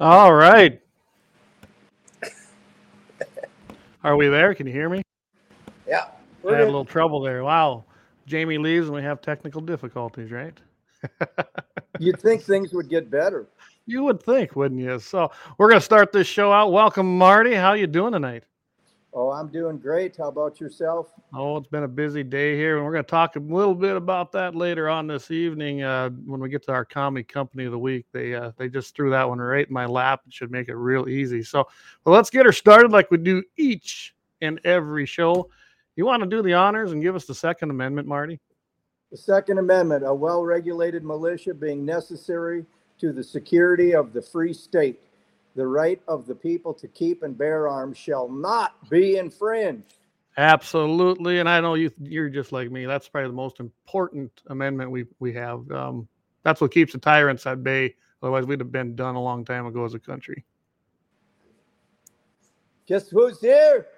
All right. Are we there? Can you hear me? Yeah. I had a little trouble there. Wow. Jamie leaves and we have technical difficulties, right? You'd think things would get better. You would think, wouldn't you? So we're gonna start this show out. Welcome, Marty. How you doing tonight? Oh, I'm doing great. How about yourself? Oh, it's been a busy day here, and we're going to talk a little bit about that later on this evening uh, when we get to our commie company of the week. They uh, they just threw that one right in my lap. It should make it real easy. So, well, let's get her started like we do each and every show. You want to do the honors and give us the Second Amendment, Marty? The Second Amendment, a well regulated militia being necessary to the security of the free state. The right of the people to keep and bear arms shall not be infringed. Absolutely, and I know you you're just like me. That's probably the most important amendment we we have. Um, that's what keeps the tyrants at bay. Otherwise, we'd have been done a long time ago as a country. Guess who's here?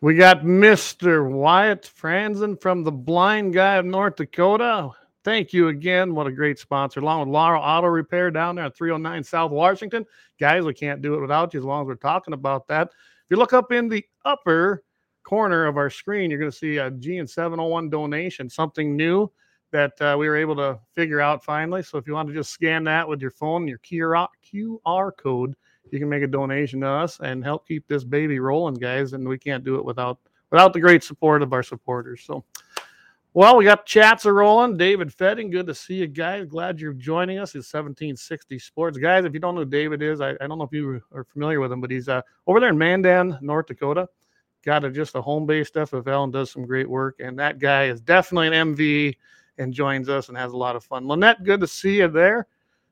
We got Mr. Wyatt Fransen from the Blind Guy of North Dakota. Thank you again. What a great sponsor. Along with Lauer Auto Repair down there at 309 South Washington. Guys, we can't do it without you as long as we're talking about that. If you look up in the upper corner of our screen, you're going to see a GN 701 donation, something new that uh, we were able to figure out finally. So if you want to just scan that with your phone, your QR code, you can make a donation to us and help keep this baby rolling, guys. And we can't do it without without the great support of our supporters. So, well, we got chats are rolling. David Fetting, good to see you guys. Glad you're joining us. It's 1760 Sports, guys. If you don't know who David is, I, I don't know if you are familiar with him, but he's uh, over there in Mandan, North Dakota. Got a, just a home based FFL and does some great work. And that guy is definitely an MV and joins us and has a lot of fun. Lynette, good to see you there.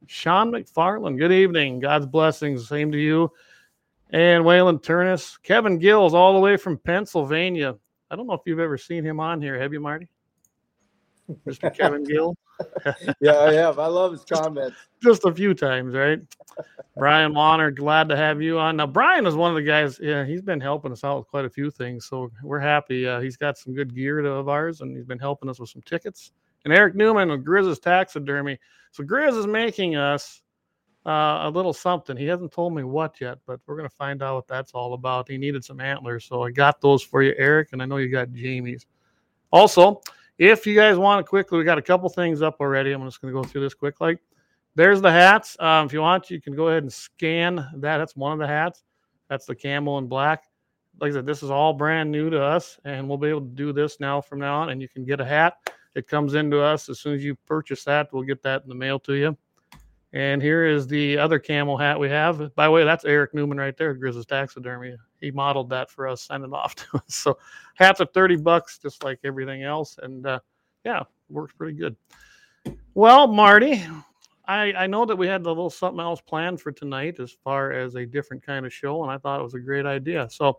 Sean McFarland, good evening. God's blessings. Same to you. And Waylon Turnus, Kevin Gills, all the way from Pennsylvania. I don't know if you've ever seen him on here. Have you, Marty? Mr. Kevin Gill? yeah, I have. I love his comments. Just a few times, right? Brian Warner, glad to have you on. Now, Brian is one of the guys, yeah, he's been helping us out with quite a few things. So we're happy. Uh, he's got some good gear of ours, and he's been helping us with some tickets. And Eric Newman of Grizz's Taxidermy. So Grizz is making us uh, a little something. He hasn't told me what yet, but we're going to find out what that's all about. He needed some antlers, so I got those for you, Eric, and I know you got Jamie's. Also, if you guys want to quickly, we got a couple things up already. I'm just going to go through this quick. Like, there's the hats. Um, if you want, you can go ahead and scan that. That's one of the hats. That's the camel in black. Like I said, this is all brand new to us, and we'll be able to do this now from now on. And you can get a hat. It comes into us as soon as you purchase that. We'll get that in the mail to you. And here is the other camel hat we have. By the way, that's Eric Newman right there, Grizz's Taxidermy. He modeled that for us, sent it off to us. So hats are 30 bucks, just like everything else. And uh, yeah, works pretty good. Well, Marty, I, I know that we had a little something else planned for tonight as far as a different kind of show, and I thought it was a great idea. So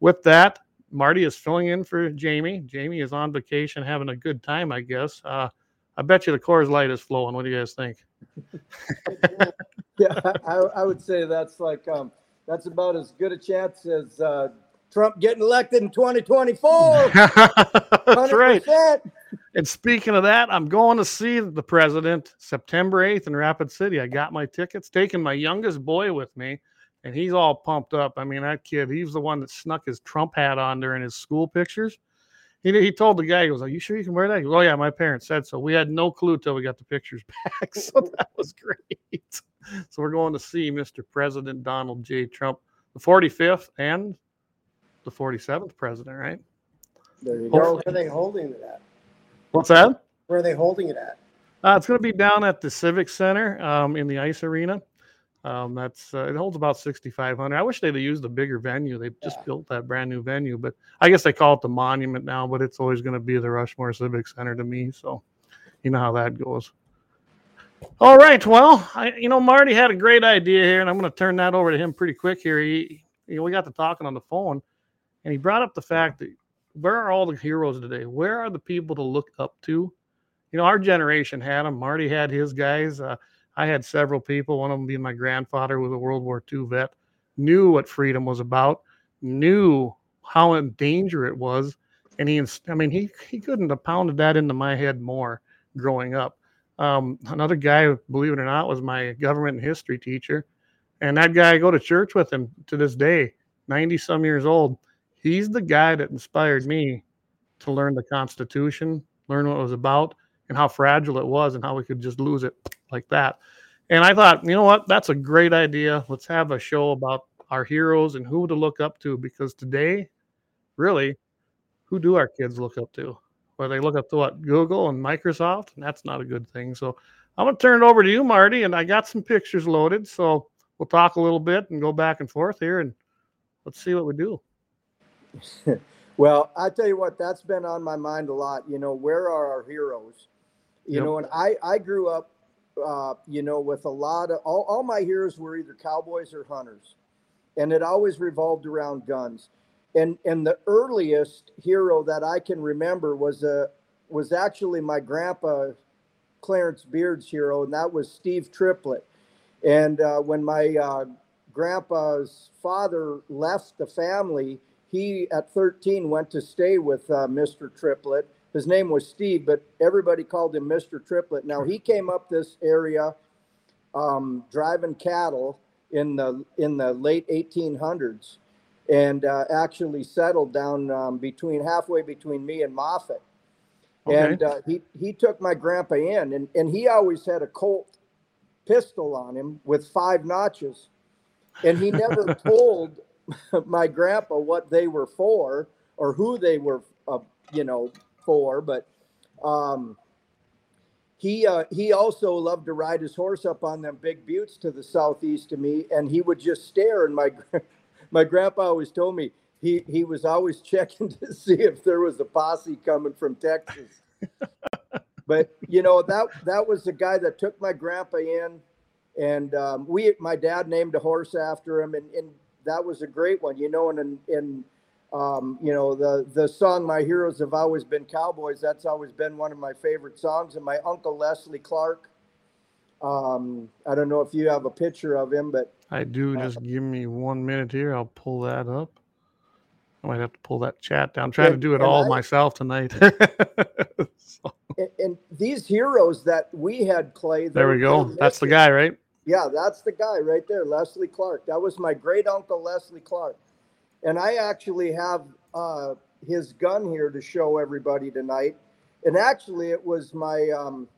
with that, Marty is filling in for Jamie. Jamie is on vacation, having a good time, I guess. Uh, I bet you the Coors Light is flowing. What do you guys think? yeah, I, I, would say that's like um, that's about as good a chance as uh, Trump getting elected in 2024. that's right. And speaking of that, I'm going to see the president September 8th in Rapid City. I got my tickets, taking my youngest boy with me, and he's all pumped up. I mean, that kid, he's the one that snuck his Trump hat on during his school pictures. He, he told the guy, he was like, You sure you can wear that? Goes, oh, yeah, my parents said so. We had no clue till we got the pictures back. So that was great. So we're going to see Mr. President Donald J. Trump, the 45th and the 47th president, right? There you go. Where are they holding it at? What's that? Where are they holding it at? Uh, it's going to be down at the Civic Center um, in the ice arena. Um, that's uh, it holds about 6,500. I wish they'd have used a bigger venue. They just yeah. built that brand new venue, but I guess they call it the Monument now. But it's always going to be the Rushmore Civic Center to me. So, you know how that goes. All right. Well, I, you know, Marty had a great idea here, and I'm going to turn that over to him pretty quick here. He, you know, we got to talking on the phone, and he brought up the fact that where are all the heroes today? Where are the people to look up to? You know, our generation had them. Marty had his guys. Uh, I had several people, one of them being my grandfather, who was a World War II vet, knew what freedom was about, knew how in danger it was. And he, I mean, he, he couldn't have pounded that into my head more growing up. Um, another guy, believe it or not, was my government and history teacher. And that guy, I go to church with him to this day, 90 some years old. He's the guy that inspired me to learn the Constitution, learn what it was about, and how fragile it was, and how we could just lose it like that. And I thought, you know what? That's a great idea. Let's have a show about our heroes and who to look up to because today, really, who do our kids look up to? Well, they look up to what Google and Microsoft, and that's not a good thing. So I'm gonna turn it over to you, Marty, and I got some pictures loaded. So we'll talk a little bit and go back and forth here, and let's see what we do. well, I tell you what, that's been on my mind a lot. You know, where are our heroes? You yep. know, and I I grew up, uh, you know, with a lot of all, all my heroes were either cowboys or hunters, and it always revolved around guns. And and the earliest hero that I can remember was a uh, was actually my grandpa Clarence Beard's hero, and that was Steve Triplett. And uh, when my uh, grandpa's father left the family, he at 13 went to stay with uh, Mr. Triplett. His name was Steve, but everybody called him Mr. Triplett. Now he came up this area um, driving cattle in the in the late 1800s, and uh, actually settled down um, between halfway between me and Moffit. Okay. And uh, he he took my grandpa in, and and he always had a Colt pistol on him with five notches, and he never told my grandpa what they were for or who they were, uh, you know, for. But um, he uh, he also loved to ride his horse up on them big buttes to the southeast of me, and he would just stare. And my my grandpa always told me he he was always checking to see if there was a posse coming from Texas. but you know that that was the guy that took my grandpa in, and um, we my dad named a horse after him, and, and that was a great one. You know, and and um, you know the the song "My Heroes Have Always Been Cowboys." That's always been one of my favorite songs. And my uncle Leslie Clark. Um, I don't know if you have a picture of him, but I do. Uh, Just give me one minute here. I'll pull that up. I might have to pull that chat down. I'm trying and, to do it all I, myself tonight. so. and, and, these heroes that we had played. There we go. That's the guy, right? Yeah, that's the guy right there, Leslie Clark. That was my great uncle Leslie Clark, and I actually have uh, his gun here to show everybody tonight. And actually, it was my. Um,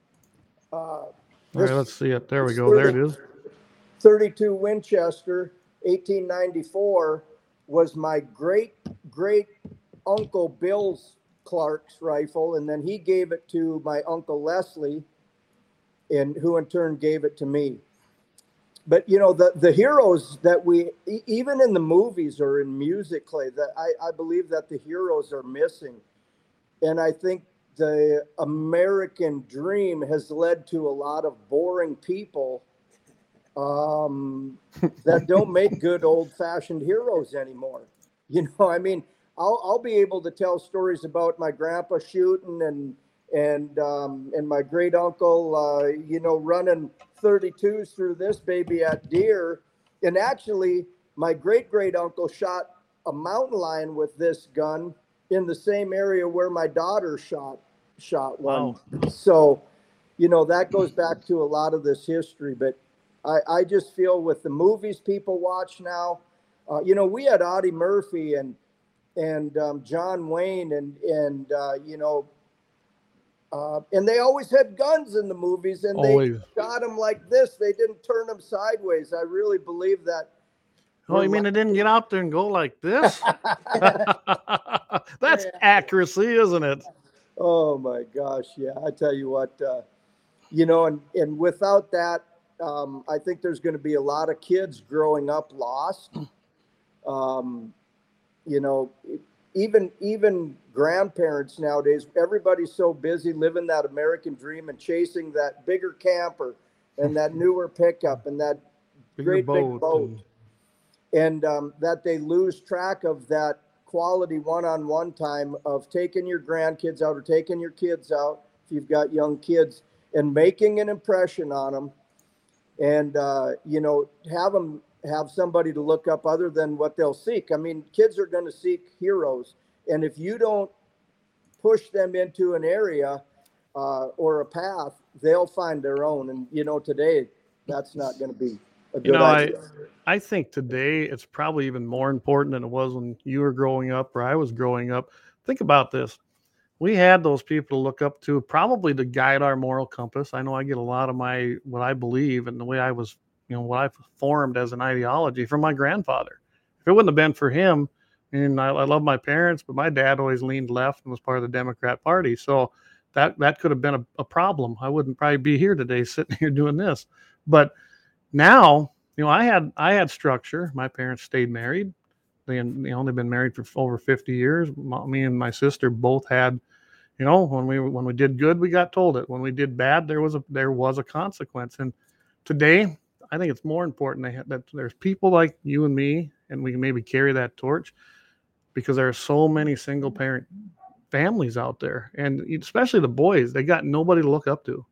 uh, all right, let's see it. There we go. 30, there it is. 32 Winchester, 1894 was my great great uncle Bill's Clark's rifle, and then he gave it to my uncle Leslie, and who in turn gave it to me. But you know the the heroes that we even in the movies or in music, Clay, that I, I believe that the heroes are missing, and I think the American dream has led to a lot of boring people um, that don't make good old fashioned heroes anymore. You know, I mean, I'll, I'll be able to tell stories about my grandpa shooting and and um, and my great uncle, uh, you know, running 32s through this baby at deer. And actually, my great great uncle shot a mountain lion with this gun in the same area where my daughter shot shot one. Wow. So, you know, that goes back to a lot of this history. But I, I just feel with the movies people watch now, uh, you know, we had Audie Murphy and and um, John Wayne and and uh, you know, uh, and they always had guns in the movies, and always. they shot them like this. They didn't turn them sideways. I really believe that. Oh, you mean they didn't get out there and go like this? That's yeah. accuracy, isn't it? Oh my gosh, yeah. I tell you what, uh, you know, and and without that, um, I think there's going to be a lot of kids growing up lost. Um, you know, even even grandparents nowadays, everybody's so busy living that American dream and chasing that bigger camper and that newer pickup and that bigger great boat big boat, and, and um, that they lose track of that quality one-on-one time of taking your grandkids out or taking your kids out if you've got young kids and making an impression on them and uh, you know have them have somebody to look up other than what they'll seek. I mean, kids are going to seek heroes, and if you don't push them into an area uh, or a path, they'll find their own. And you know, today that's not going to be a good You know, I. I think today it's probably even more important than it was when you were growing up or I was growing up. Think about this. We had those people to look up to, probably to guide our moral compass. I know I get a lot of my what I believe and the way I was, you know, what I've formed as an ideology from my grandfather. If it wouldn't have been for him, and I, I love my parents, but my dad always leaned left and was part of the Democrat Party. So that that could have been a, a problem. I wouldn't probably be here today sitting here doing this. But now, you know, I had I had structure. My parents stayed married. They know they've been married for over 50 years. Me and my sister both had, you know, when we when we did good, we got told it. When we did bad, there was a there was a consequence. And today, I think it's more important that there's people like you and me, and we can maybe carry that torch, because there are so many single parent families out there, and especially the boys. They got nobody to look up to.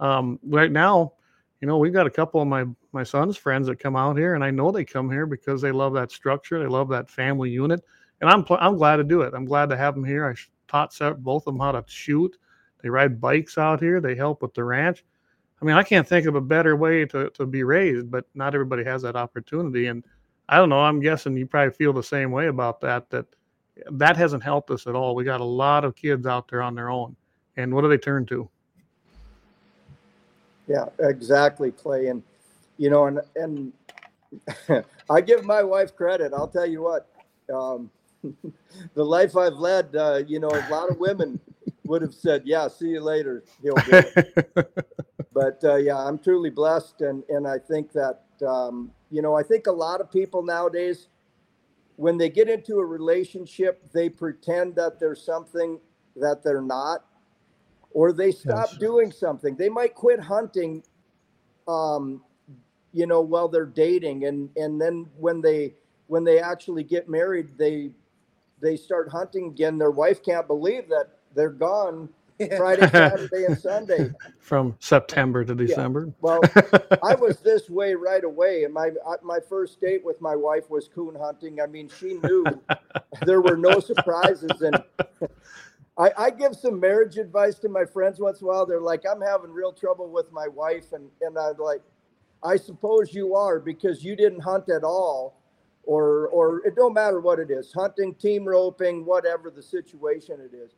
Um, right now, you know, we've got a couple of my my son's friends that come out here, and I know they come here because they love that structure, they love that family unit, and I'm pl- I'm glad to do it. I'm glad to have them here. I taught both of them how to shoot. They ride bikes out here. They help with the ranch. I mean, I can't think of a better way to to be raised, but not everybody has that opportunity. And I don't know. I'm guessing you probably feel the same way about that. That that hasn't helped us at all. We got a lot of kids out there on their own, and what do they turn to? Yeah, exactly, Clay. And you know, and and I give my wife credit. I'll tell you what, um, the life I've led, uh, you know, a lot of women would have said, "Yeah, see you later." He'll do it. but uh, yeah, I'm truly blessed, and and I think that um, you know, I think a lot of people nowadays, when they get into a relationship, they pretend that there's something that they're not, or they stop Yes. doing something. They might quit hunting, um, you know, while they're dating, and and then when they when they actually get married, they they start hunting again. Their wife can't believe that they're gone Friday, Saturday, and Sunday. From September to December. Well, I was this way right away. And my uh, my first date with my wife was coon hunting. I mean, she knew there were no surprises. And I, I give some marriage advice to my friends once in a while. They're like, I'm having real trouble with my wife, and and I'm like, I suppose you are because you didn't hunt at all, or or it don't matter what it is, hunting, team roping, whatever the situation it is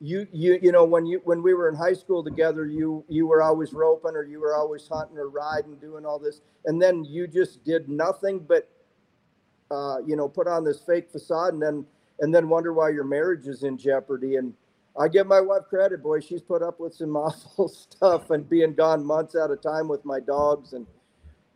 you you you know when you when we were in high school together you you were always roping or you were always hunting or riding doing all this. And then you just did nothing but uh you know put on this fake facade and then and then wonder why your marriage is in jeopardy. And i give my wife credit boy. She's put up with some awful stuff and being gone months at a time with my dogs. And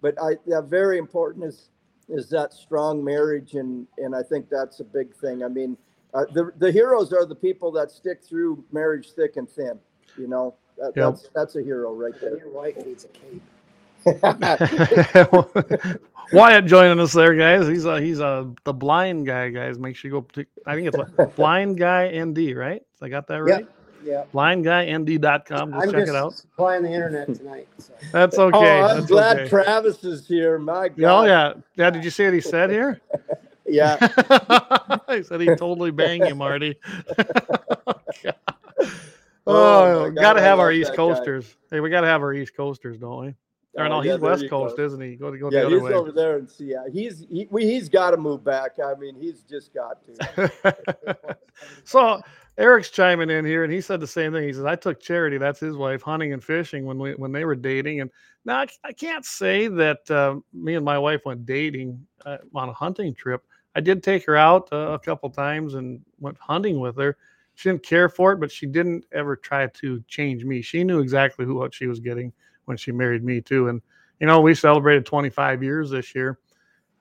but i yeah very important is is that strong marriage. And and i think that's a big thing. I mean uh, the the heroes are the people that stick through marriage thick and thin. You know, that, Yep. that's that's a hero right there. your wife needs a cape. Wyatt joining us there, guys. He's a he's a the blind guy, guys. Make sure you go. To, I think it's like blind guy ND, right? I got that right. Yeah. Blindguynd.com. Just I'm check just it out. supplying the internet tonight. So. That's oh, okay. I'm That's glad okay. Travis is here. My God. Oh yeah, yeah. Did you see what he said here? Yeah. he said he totally banged you, Marty. Oh, Oh, gotta have our East that guy. Coasters. Hey, we gotta have our East Coasters, don't we? Or Oh, no, yeah, he's West Coast, go. isn't he? Go to go Yeah, the he's other way. over there, and see, yeah, he's he, we, he's got to move back. I mean, he's just got to. so Eric's chiming in here, and he said the same thing. He says, "I took Charity, that's his wife, hunting and fishing when we when they were dating." And now I, I can't say that uh, me and my wife went dating uh, on a hunting trip. I did take her out uh, a couple times and went hunting with her. She didn't care for it, but she didn't ever try to change me. She knew exactly who what she was getting when she married me too. And you know, we celebrated 25 years this year.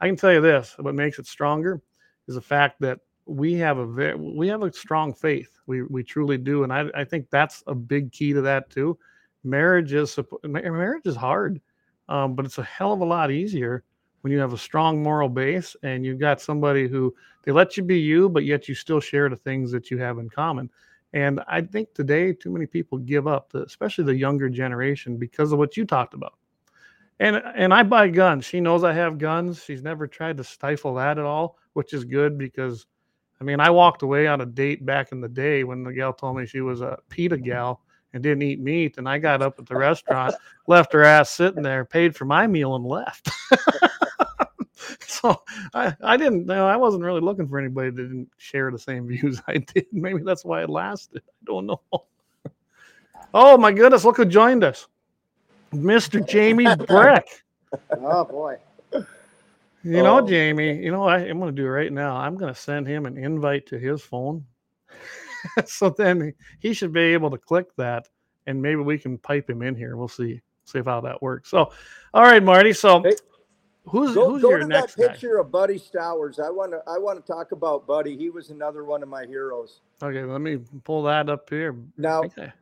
I can tell you this: what makes it stronger is the fact that we have a very we have a strong faith. We we truly do, and I I think that's a big key to that too. Marriage is marriage is hard, um, but it's a hell of a lot easier when you have a strong moral base and you've got somebody who they let you be you, but yet you still share the things that you have in common. And I think today too many people give up, especially the younger generation, because of what you talked about. And and I buy guns. She knows I have guns. She's never tried to stifle that at all, which is good because I mean, I walked away on a date back in the day when the gal told me she was a PETA gal, and didn't eat meat. And I got up at the restaurant, left her ass sitting there, paid for my meal, and left. so I, I didn't know I wasn't really looking for anybody that didn't share the same views I did. Maybe that's why it lasted. I don't know. Oh my goodness, look who joined us. Mr. Jamie Breck. Oh boy. You know, Oh. Jamie, you know what I'm going to do right now? I'm going to send him an invite to his phone. so then he should be able to click that and maybe we can pipe him in here. We'll see. See if how that works. So, all right, Marty. So, Hey, who's Go, who's go your to next that guy? picture of Buddy Stowers. I want to I want to talk about Buddy. He was another one of my heroes. Okay, let me pull that up here. I Now, think I,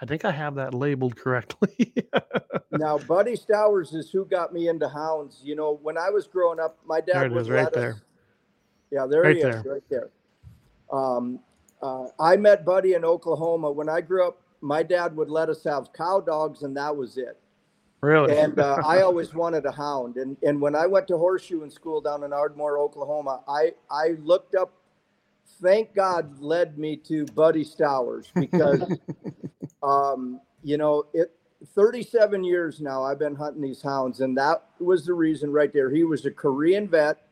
I think I have that labeled correctly. now Buddy Stowers is who got me into hounds. You know, when I was growing up, my dad There it would is, right let there. us- Yeah, there Right he is, there. right there. Um, uh, I met Buddy in Oklahoma. When I grew up, my dad would let us have cow dogs, and that was it. Really? and uh, I always wanted a hound. And and when I went to horseshoeing school down in Ardmore, Oklahoma, I I looked up. Thank God led me to Buddy Stowers because, um, you know, it. 37 years now I've been hunting these hounds, and that was the reason right there. He was a Korean vet.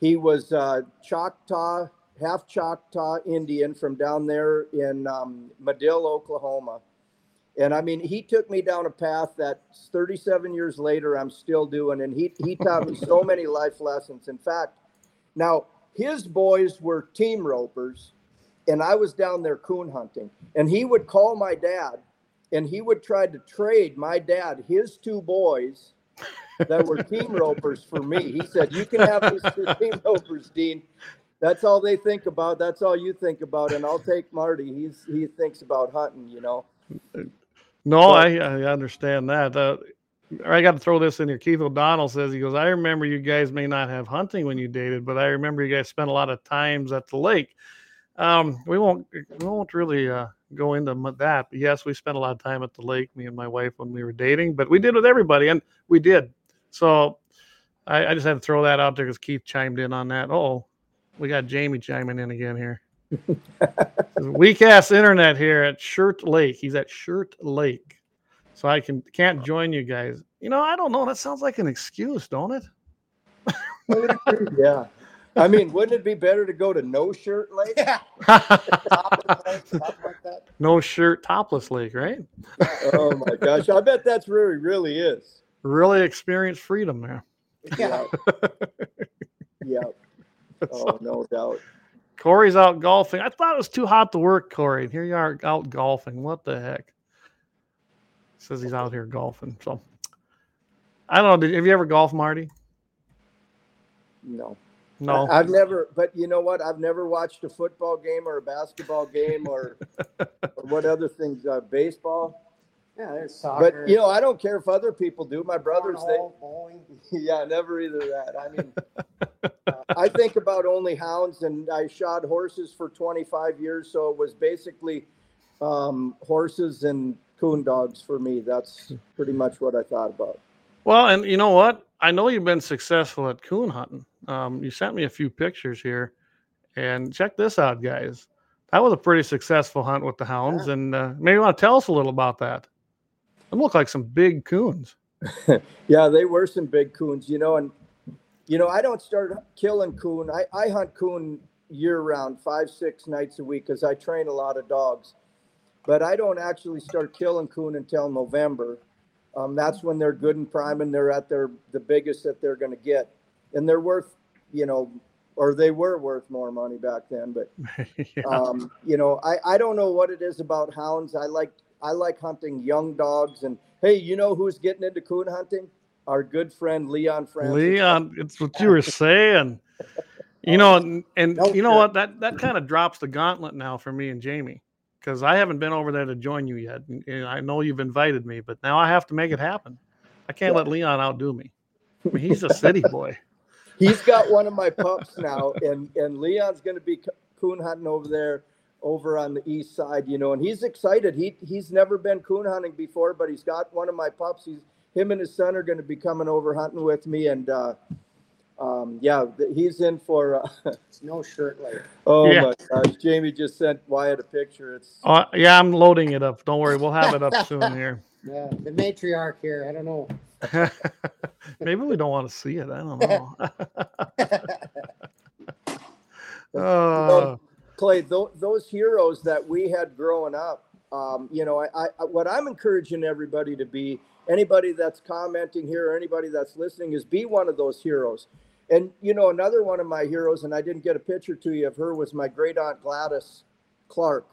He was uh, Choctaw, half Choctaw Indian from down there in um, Madill, Oklahoma. And I mean, he took me down a path that 37 years later I'm still doing, and he he taught me so many life lessons. In fact, now his boys were team ropers, and I was down there coon hunting, and he would call my dad, and he would try to trade my dad his two boys that were team ropers for me. He said, "You can have these two team ropers, Dean." That's all they think about. That's all you think about, and I'll take Marty. He's he thinks about hunting, you know. No, But- I, I understand that. Uh, I got to throw this in here. Keith O'Donnell says he goes. I remember you guys may not have hunting when you dated, but I remember you guys spent a lot of times at the lake. Um, we won't we won't really uh, go into that. But yes, we spent a lot of time at the lake, me and my wife, when we were dating. But we did with everybody, and we did. So I, I just had to throw that out there because Keith chimed in on that. Oh, we got Jamie chiming in again here. Weak ass internet here at Shirt Lake. He's at Shirt Lake. So I can can't join you guys. You know, I don't know. That sounds like an excuse, don't it? Yeah. I mean, wouldn't it be better to go to No Shirt Lake? Yeah. Something like no shirt, topless lake, right? Oh my gosh. I bet that's where he really is. Really experience freedom there. Yeah. Yeah. Oh, no doubt. Corey's out golfing. I thought it was too hot to work, Corey. And here you are out golfing. What the heck? Says he's out here golfing. So I don't know. Did, have you ever golfed, Marty? No. No. I, have never, but you know what? I've never watched a football game or a basketball game or, or what other things, uh, baseball. Yeah, there's soccer. But, you know, I don't care if other people do. My brothers, they, cornhole, bowling. yeah, never either that. I mean, uh, I think about only hounds, and I shot horses for 25 years, so it was basically um, horses and coon dogs for me. That's pretty much what I thought about. Well, and you know what? I know you've been successful at coon hunting. Um, you sent me a few pictures here, and check this out, guys. That was a pretty successful hunt with the hounds, and uh, maybe you want to tell us a little about that. Them look like some big coons. Yeah, they were some big coons, you know, and you know, I don't start killing coon. I, I hunt coon year round, five, six nights a week because I train a lot of dogs. But I don't actually start killing coon until November. Um, that's when they're good and prime and they're at their the biggest that they're going to get, and they're worth, you know, or they were worth more money back then. But yeah. um, you know, I, I don't know what it is about hounds. I like I like hunting young dogs. And hey, you know who's getting into coon hunting? Our good friend Leon Francis. Leon, it's what you were saying. You know, and, and you know what? That that kind of drops the gauntlet now for me and Jamie because I haven't been over there to join you yet. And, and I know you've invited me, but now I have to make it happen. I can't Yeah. let Leon outdo me. I mean, he's a city boy. He's got one of my pups now, and and Leon's going to be coon hunting over there, over on the east side. You know, and he's excited. He he's never been coon hunting before, but he's got one of my pups. He's him and his son are going to be coming over hunting with me, and uh, um, yeah, he's in for. Uh, no shirt later. oh Yeah. my gosh, Jamie just sent Wyatt a picture. It's Uh, yeah, I'm loading it up. Don't worry, we'll have it up soon here. Yeah, the matriarch here. I don't know. Maybe we don't want to see it. I don't know. uh, Clay, th- those heroes that we had growing up, um, you know, I, I, what I'm encouraging everybody to be, anybody that's commenting here or anybody that's listening, is be one of those heroes. And, you know, another one of my heroes, and I didn't get a picture to you of her, was my great aunt Gladys Clark.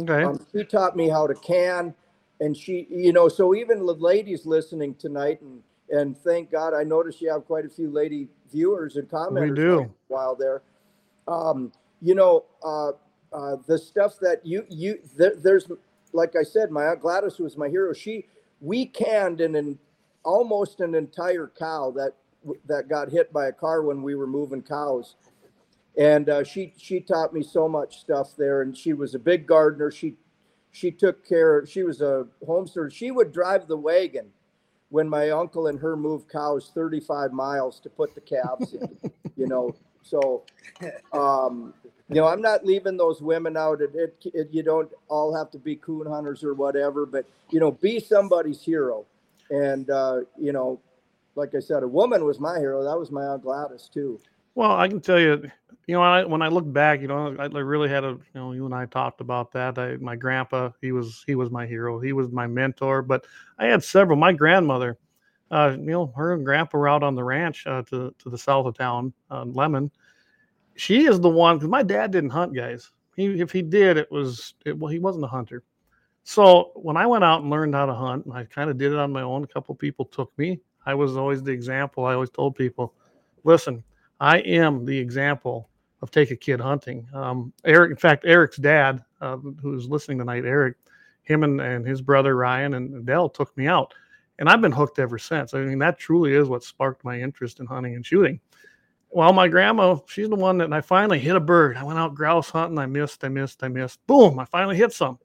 okay. Um, she taught me how to can, and she, you know, so even the ladies listening tonight, and and thank God, I noticed you have quite a few lady viewers and commenters. We do. While there, um, you know, uh, uh, the stuff that you you there, there's, like I said, my aunt Gladys was my hero. She we canned an, an almost an entire cow that that got hit by a car when we were moving cows. And uh, she she taught me so much stuff there and she was a big gardener. She she took care she was a homesteader she would drive the wagon when my uncle and her moved cows 35 miles to put the calves in you know so um you know i'm not leaving those women out it, it, it you don't all have to be coon hunters or whatever but you know be somebody's hero and uh you know like i said a woman was my hero that was my aunt gladys too Well, I can tell you, you know, when I, when I look back, you know, I, I really had a, you know, you and I talked about that. I, my grandpa, he was, he was my hero. He was my mentor. But I had several. My grandmother, uh, you know, her and grandpa were out on the ranch uh, to to the south of town, uh, Lemmon. She is the one because my dad didn't hunt, guys. He, if he did, it was, it, well, he wasn't a hunter. So when I went out and learned how to hunt, and I kind of did it on my own. A couple people took me. I was always the example. I always told people, listen, I am the example of take a kid hunting. Um, Eric, in fact, Eric's dad, uh, who's listening tonight, Eric, him and, and his brother Ryan and Dell took me out, and I've been hooked ever since. I mean, that truly is what sparked my interest in hunting and shooting. Well, my grandma, she's the one that I finally hit a bird. I went out grouse hunting. I missed, I missed, I missed. Boom! I finally hit some.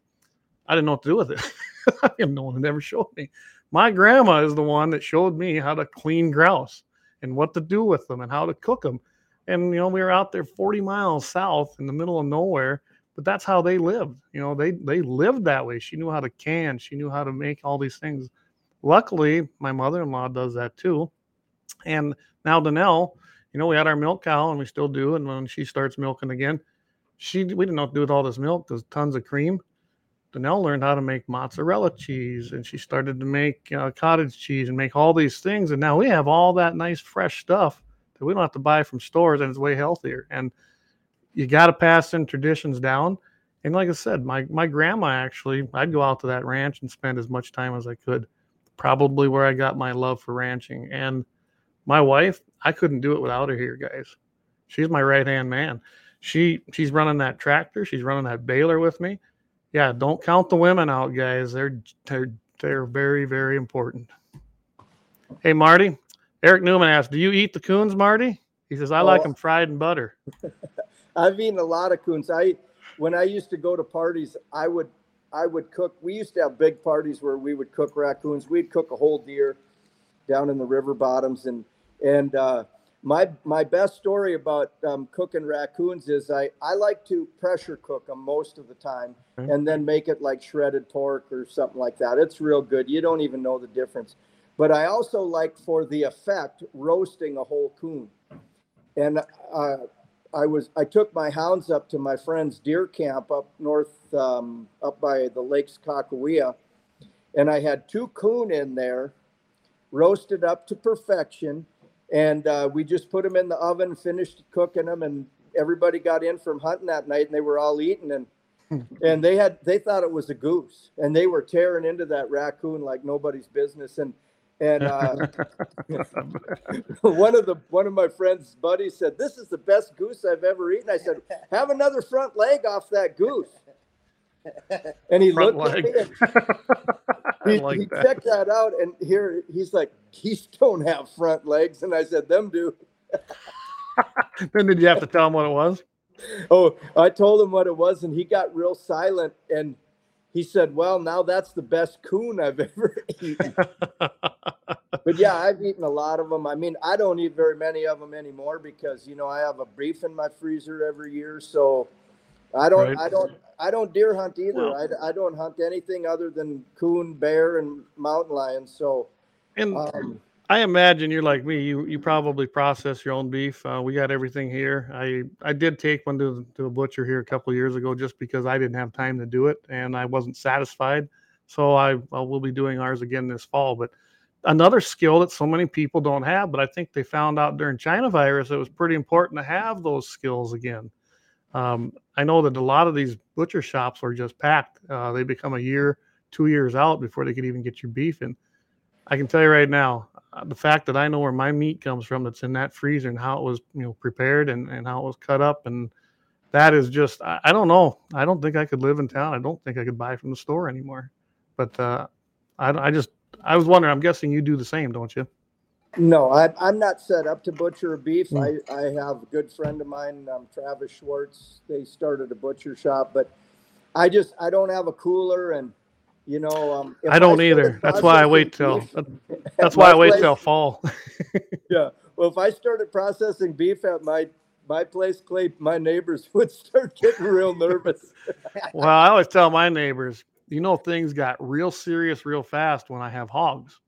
I didn't know what to do with it. no one had ever showed me. My grandma is the one that showed me how to clean grouse and what to do with them and how to cook them. And you know, we were out there 40 miles south in the middle of nowhere, but that's how they lived. You know, they they lived that way. She knew how to can, she knew how to make all these things. Luckily, my mother-in-law does that too. And now Danelle, you know, we had our milk cow and we still do. And when she starts milking again, she we didn't know what to do with all this milk. There's tons of cream. Danelle learned how to make mozzarella cheese and she started to make uh, cottage cheese and make all these things. And now we have all that nice fresh stuff that we don't have to buy from stores and it's way healthier. And you got to pass some traditions down. And like I said, my, my grandma actually, I'd go out to that ranch and spend as much time as I could. Probably where I got my love for ranching. And my wife, I couldn't do it without her here, guys. She's my right hand man. She she's running that tractor. She's running that baler with me yeah, don't count the women out, guys. They're they're they're very very important. Hey, Marty. Eric Newman asked, "Do you eat the coons, Marty?" He says, "I like Oh. them fried in butter." I've eaten a lot of coons. I when I used to go to parties, I would I would cook. We used to have big parties where we would cook raccoons. We'd cook a whole deer down in the river bottoms, and and uh, my my best story about um, cooking raccoons is I I like to pressure cook them most of the time, Okay. and then make it like shredded pork or something like that. It's real good. You don't even know the difference. But I also like for the effect roasting a whole coon, and uh, I was I took my hounds up to my friend's deer camp up north, um, up by the Lake Sakakawea, and I had two coon in there, roasted up to perfection, and uh, we just put them in the oven, finished cooking them, and everybody got in from hunting that night, and they were all eating, and and they had they thought it was a goose, and they were tearing into that raccoon like nobody's business, and and uh, one of the one of my friend's buddies said, "This is the best goose I've ever eaten." I said, "Have another front leg off that goose." And he Front looked leg. at me and he, like he that. checked that out, and here he's like, "Geese don't have front legs," and I said, "Them do." then did you have to tell him what it was? Oh, I told him what it was, and he got real silent, and he said, "Well, now that's the best coon I've ever eaten." but yeah, I've eaten a lot of them. I mean, I don't eat very many of them anymore because you know I have a beef in my freezer every year, so I don't, Right. I don't, I don't deer hunt either. I, I don't hunt anything other than coon, bear, and mountain lion. So and um, I imagine you're like me. You you probably process your own beef. Uh, we got everything here. I I did take one to to a butcher here a couple years ago just because I didn't have time to do it and I wasn't satisfied. So I, I will be doing ours again this fall. But another skill that so many people don't have, but I think they found out during China virus it was pretty important to have those skills again. Um, I know that a lot of these butcher shops are just packed. Uh, they become a year, two years out before they could even get your beef in. I can tell you right now, the fact that I know where my meat comes from that's in that freezer and how it was, you know, prepared and, and how it was cut up and that is just I, I don't know. I don't think I could live in town. I don't think I could buy from the store anymore. But uh I, I just I was wondering, I'm guessing you do the same, don't you? no, I, I'm not set up to butcher a beef. Mm. I, I have a good friend of mine, um, Travis Schwartz. They started a butcher shop, but I just I don't have a cooler and. You know, um, I don't started either. That's why I wait till processing beef that- at that's why I wait place- till fall. Yeah. Well, if I started processing beef at my my place, Clay, my neighbors would start getting real nervous. well, I always tell my neighbors, you know, things got real serious real fast when I have hogs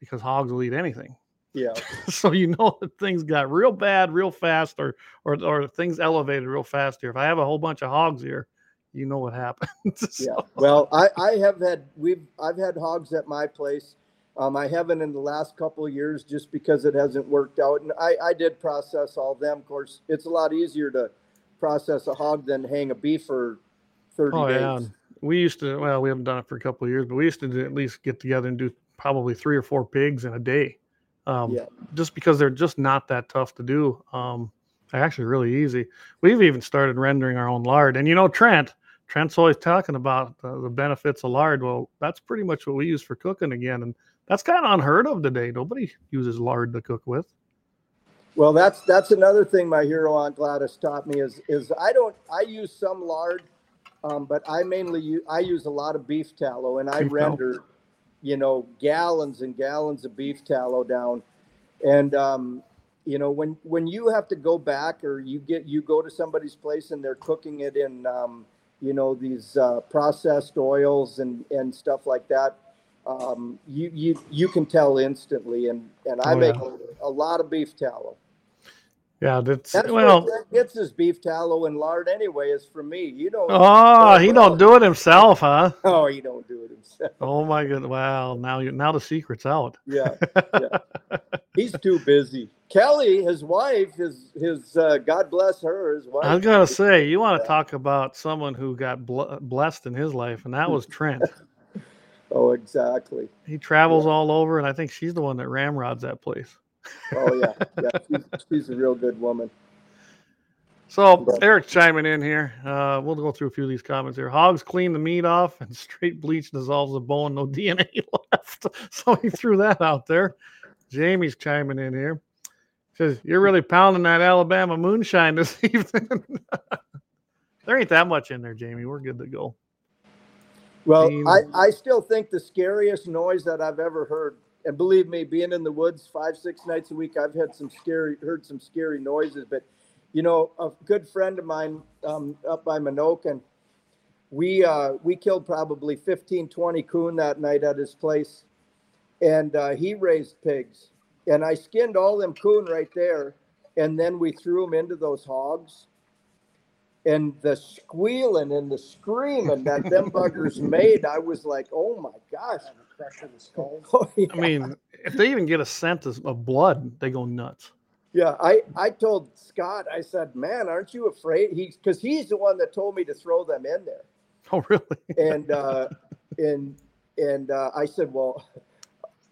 because hogs will eat anything. Yeah. so you know that things got real bad real fast or or or things elevated real fast here. If I have a whole bunch of hogs here, you know what happens. Yeah. Well, I I have had we've I've had hogs at my place. Um, I haven't in the last couple of years just because it hasn't worked out. And I I did process all them. Of course, it's a lot easier to process a hog than hang a beef for thirty Oh days. yeah. We used to well, we haven't done it for a couple of years, but we used to at least get together and do probably three or four pigs in a day. Um, Yeah. just because they're just not that tough to do. Um, actually really easy. We've even started rendering our own lard. And you know, Trent, Trent's always talking about uh, the benefits of lard. Well, that's pretty much what we use for cooking again. And that's kind of unheard of today. Nobody uses lard to cook with. Well, that's that's another thing my hero Aunt Gladys taught me is is I don't I use some lard, um, but I mainly use, I use a lot of beef tallow and I Beef tallow. render, you know, gallons and gallons of beef tallow down, and um, you know when when you have to go back or you get you go to somebody's place and they're cooking it in um, you know these uh, processed oils and and stuff like that. Um, you you you can tell instantly, and and I Oh, make yeah. a, a lot of beef tallow. Yeah, that's, That's well. Brett gets his beef tallow and lard anyway. Is from me. You don't. Oh, he don't do it himself, huh? Oh, he don't do it himself. Oh my good. Wow. Now you now the secret's out. Yeah, yeah. He's too busy. Kelly, his wife, his his uh, God bless her, his wife. I was gonna say you want to talk about someone who got ble- blessed in his life, and that was Trent. Oh, exactly. He travels all over, and I think she's the one that ramrods that place. Oh yeah, yeah. She's, she's a real good woman. So. Eric's chiming in here. Uh, we'll go through a few of these comments here. Hogs clean the meat off, and straight bleach dissolves the bone. No DNA left. So he threw that out there. Jamie's chiming in here. Says you're really pounding that Alabama moonshine this evening. there ain't that much in there, Jamie. We're good to go. Well, I, I still think the scariest noise that I've ever heard, and believe me, being in the woods five, six nights a week, I've had some scary, heard some scary noises. But, you know, a good friend of mine um, up by Menoken, we, uh, we killed probably 15, 20 coon that night at his place. And uh, he raised pigs. And I skinned all them coon right there. And then we threw them into those hogs and the squealing and the screaming that them buggers made, I was like, oh my gosh. Crushing the skulls. Oh, yeah. I mean, if they even get a scent of, of blood, they go nuts. yeah, I, I told Scott, I said, man, aren't you afraid? He, cause he's the one that told me to throw them in there. Oh, really? And, uh, and, and, uh, I said, well,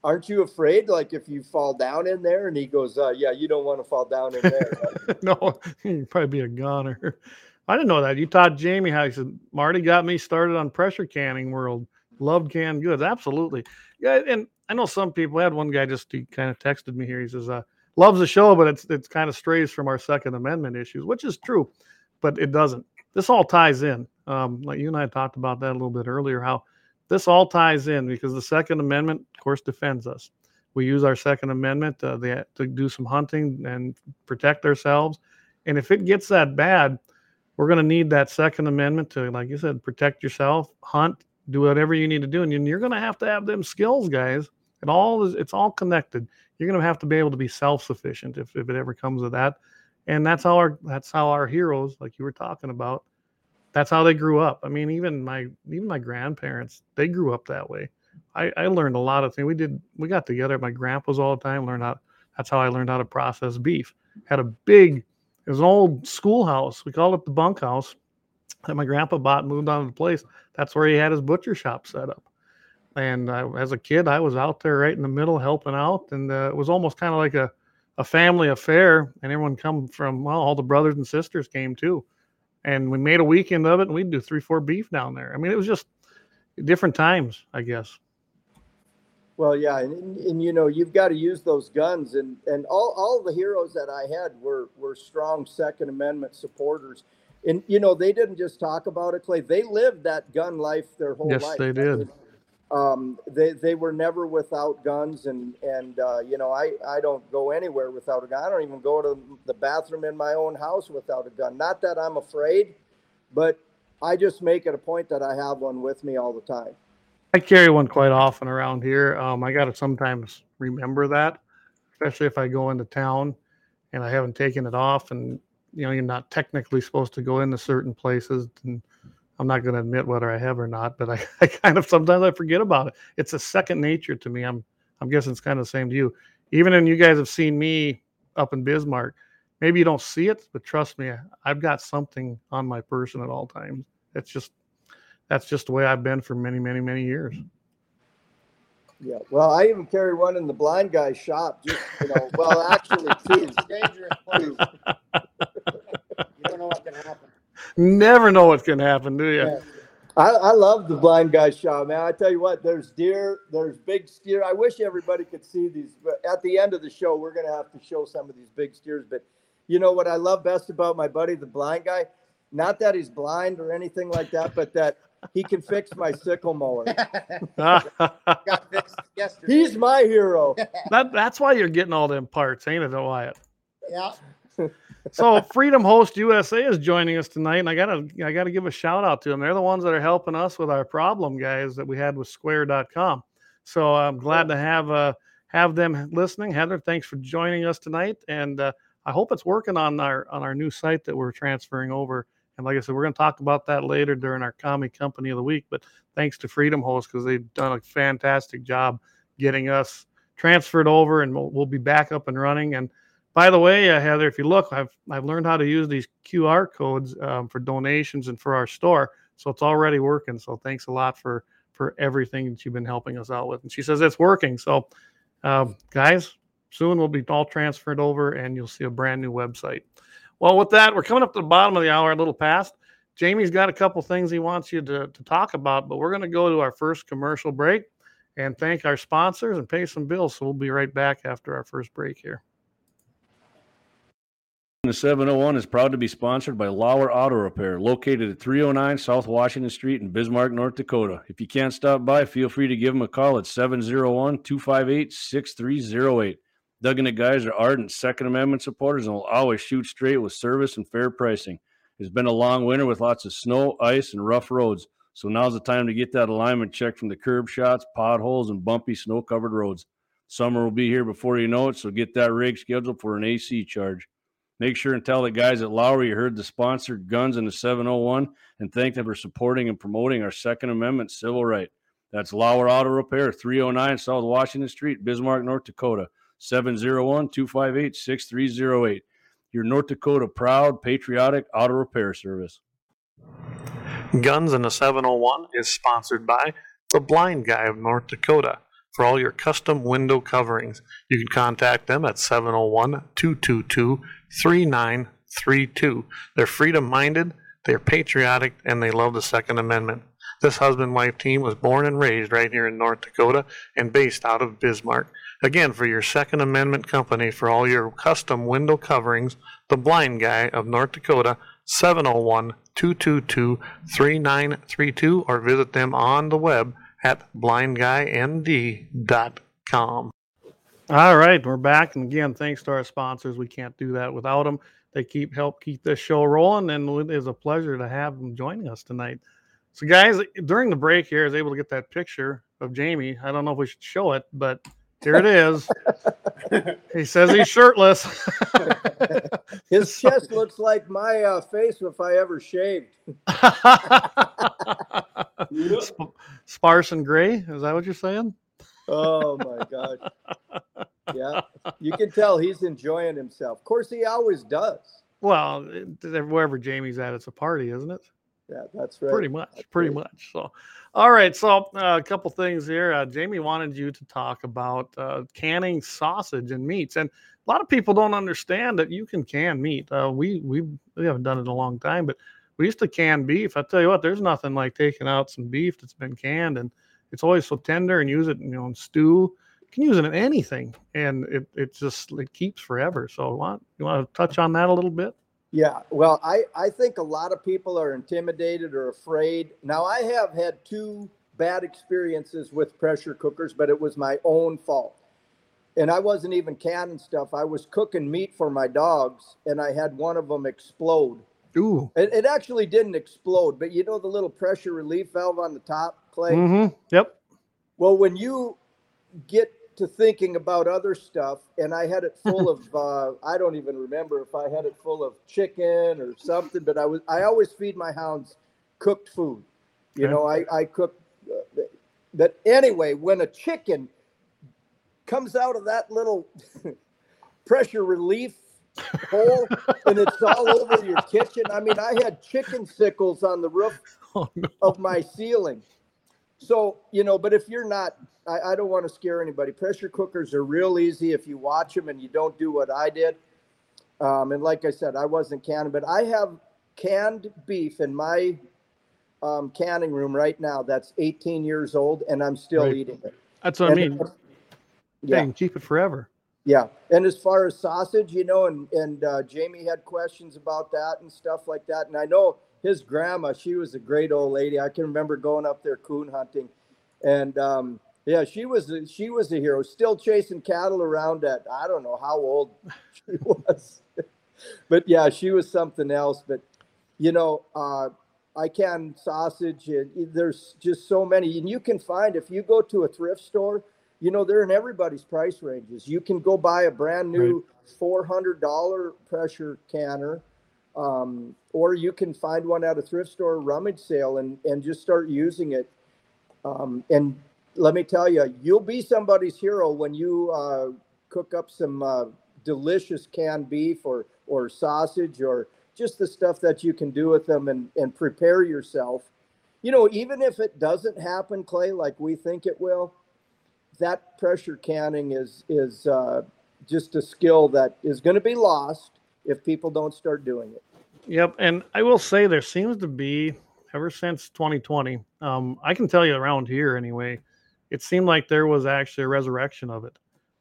aren't you afraid? Like if you fall down in there and he goes, uh, yeah, you don't want to fall down in there. no, you'd probably be a goner. I didn't know that. You taught Jamie how he said Marty got me started on pressure canning world. Loved canned goods. Absolutely. Yeah, and I know some people I had one guy just he kind of texted me here. He says, uh, loves the show, but it's it's kind of strays from our Second Amendment issues, which is true, but it doesn't. this all ties in. Um, like you and I talked about that a little bit earlier, how this all ties in because the Second Amendment, of course, defends us. We use our Second Amendment to do some hunting and protect ourselves. And if it gets that bad, we're going to need that Second Amendment to, like you said, protect yourself, hunt, do whatever you need to do, and you're going to have to have them skills, guys. It all is it's all connected. You're going to have to be able to be self-sufficient if, if it ever comes to that, and that's how our that's how our heroes, like you were talking about, that's how they grew up. I mean, even my even my grandparents, they grew up that way. I, I learned a lot of things. We did we got together at my grandpa's all the time. Learned how that's how I learned how to process beef. Had a big it was an old schoolhouse. We called it the bunkhouse that my grandpa bought and moved on to the place. That's where he had his butcher shop set up. And as a kid, I was out there right in the middle helping out, and uh, it was almost kind of like a, a family affair. And everyone come from well, all the brothers and sisters came too, and we made a weekend of it. And we'd do three, four beef down there. I mean, it was just different times, I guess. Well, yeah, and, and you know you've got to use those guns, and and all, all the heroes that I had were were strong Second Amendment supporters, and you know they didn't just talk about it, Clay. They lived that gun life their whole yes, life. they did. um, they they were never without guns, and and uh, you know I I don't go anywhere without a gun. I don't even go to the bathroom in my own house without a gun. Not that I'm afraid, but I just make it a point that I have one with me all the time. I carry one quite often around here. Um, I got to sometimes remember that, especially if I go into town and I haven't taken it off, and you know you're not technically supposed to go into certain places. And I'm not going to admit whether I have or not, but I, I kind of sometimes I forget about it. It's a second nature to me. I'm I'm guessing it's kind of the same to you. Even when you guys have seen me up in Bismarck, maybe you don't see it, but trust me, I've got something on my person at all times. It's just that's just the way I've been for many, many, many years. Yeah. Well, I even carry one in the blind guy's shop. Just you know, well, actually, two. It's dangerous place. you don't know what can happen. Never know what's gonna happen, do you? Yeah. I, I love the blind guy's shop, man. I tell you what, there's deer, there's big steer. I wish everybody could see these. But at the end of the show, we're gonna have to show some of these big steers. But you know what I love best about my buddy, the blind guy? Not that he's blind or anything like that, but that he can fix my sickle mower. Got fixed yesterday. He's my hero. that, that's why you're getting all them parts, ain't it, Wyatt? yeah. So Freedom Host USA is joining us tonight, and I gotta I gotta give a shout out to them. They're the ones that are helping us with our problem guys that we had with Square.com. So I'm glad to have uh have them listening. Heather, thanks for joining us tonight, and uh, I hope it's working on our on our new site that we're transferring over. And like I said, we're going to talk about that later during our commie company of the week. But thanks to Freedom Host because they've done a fantastic job getting us transferred over, and we'll, we'll be back up and running. And by the way, uh, Heather, if you look, I've I've learned how to use these QR codes um, for donations and for our store, so it's already working. So thanks a lot for for everything that you've been helping us out with. And she says it's working. So, um, guys, soon we'll be all transferred over, and you'll see a brand new website. Well, with that, we're coming up to the bottom of the hour, a little past. Jamie's got a couple things he wants you to, to talk about, but we're going to go to our first commercial break and thank our sponsors and pay some bills. So we'll be right back after our first break here. The 701 is proud to be sponsored by Lauer Auto Repair, located at 309 South Washington Street in Bismarck, North Dakota. If you can't stop by, feel free to give them a call at 701 258 6308. Doug and the guys are ardent Second Amendment supporters and will always shoot straight with service and fair pricing. It's been a long winter with lots of snow, ice, and rough roads. So now's the time to get that alignment checked from the curb shots, potholes, and bumpy snow covered roads. Summer will be here before you know it, so get that rig scheduled for an AC charge. Make sure and tell the guys at Lauer you heard the sponsored guns in the 701 and thank them for supporting and promoting our Second Amendment civil right. That's Lauer Auto Repair, 309 South Washington Street, Bismarck, North Dakota. 701 258 6308. Your North Dakota proud, patriotic auto repair service. Guns in the 701 is sponsored by the Blind Guy of North Dakota. For all your custom window coverings, you can contact them at 701 222 3932. They're freedom minded, they're patriotic, and they love the Second Amendment. This husband wife team was born and raised right here in North Dakota and based out of Bismarck. Again, for your Second Amendment company, for all your custom window coverings, the blind guy of North Dakota, 701 222 3932 or visit them on the web at blindguynd.com. All right, we're back. And again, thanks to our sponsors. We can't do that without them. They keep help keep this show rolling, and it is a pleasure to have them joining us tonight. So, guys, during the break here, I was able to get that picture of Jamie. I don't know if we should show it, but here it is. he says he's shirtless. His chest looks like my uh, face if I ever shaved. Sp- Sparse and gray. Is that what you're saying? Oh my gosh. Yeah. You can tell he's enjoying himself. Of course, he always does. Well, wherever Jamie's at, it's a party, isn't it? Yeah, that's right. Pretty much. That's Pretty right. much. So, all right. So, uh, a couple things here. Uh, Jamie wanted you to talk about uh, canning sausage and meats, and a lot of people don't understand that you can can meat. Uh, we we we haven't done it in a long time, but we used to can beef. I tell you what, there's nothing like taking out some beef that's been canned, and it's always so tender, and use it, you know, in stew. You can use it in anything, and it it just it keeps forever. So, want you want to touch on that a little bit? Yeah, well, I, I think a lot of people are intimidated or afraid. Now, I have had two bad experiences with pressure cookers, but it was my own fault. And I wasn't even canning stuff. I was cooking meat for my dogs, and I had one of them explode. Ooh. It, it actually didn't explode, but you know the little pressure relief valve on the top, Clay? Mm-hmm. Yep. Well, when you get to thinking about other stuff, and I had it full of, uh, I don't even remember if I had it full of chicken or something, but I was, I always feed my hounds cooked food. You Okay. know, I, I cook, uh, but anyway, when a chicken comes out of that little pressure relief hole and it's all over your kitchen, I mean, I had chicken sickles on the roof Oh, no. of my ceiling. So, you know, but if you're not, I, I don't want to scare anybody. Pressure cookers are real easy if you watch them and you don't do what I did. Um, and like I said, I wasn't canning, but I have canned beef in my um, canning room right now that's 18 years old and I'm still Right. eating it. That's what I And- mean. Yeah. Dang, keep it forever. Yeah, and as far as sausage, you know, and and uh, Jamie had questions about that and stuff like that. And I know his grandma; she was a great old lady. I can remember going up there coon hunting, and um, yeah, she was a, she was a hero. Still chasing cattle around at I don't know how old she was, but yeah, she was something else. But you know, uh, I can sausage. And there's just so many, and you can find if you go to a thrift store you know they're in everybody's price ranges you can go buy a brand new $400 pressure canner um, or you can find one at a thrift store rummage sale and, and just start using it. Um, and let me tell you you'll be somebody's hero when you uh, cook up some uh, delicious canned beef or or sausage or just the stuff that you can do with them and, and prepare yourself. You know even if it doesn't happen clay like we think it will that pressure canning is is uh, just a skill that is going to be lost if people don't start doing it. Yep. And I will say there seems to be ever since 2020. Um, I can tell you around here anyway, it seemed like there was actually a resurrection of it.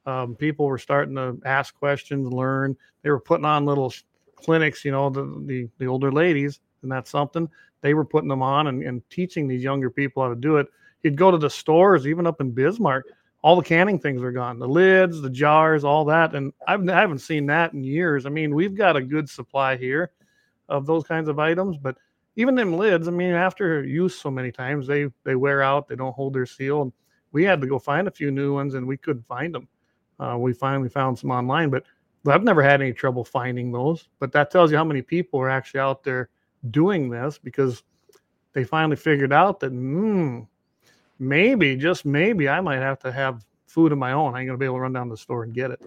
Um, people were starting to ask questions, learn. They were putting on little clinics, you know, the, the the older ladies, and that's something they were putting them on and, and teaching these younger people how to do it. You'd go to the stores, even up in Bismarck, all the canning things are gone the lids the jars all that and I've, i haven't seen that in years. I mean we've got a good supply here of those kinds of items but even them lids i mean after use so many times they they wear out they don't hold their seal and we had to go find a few new ones and we couldn't find them. Uh, we finally found some online but i've never had any trouble finding those but that tells you how many people are actually out there doing this because they finally figured out that mm, maybe just maybe I might have to have food of my own. I ain't gonna be able to run down to the store and get it.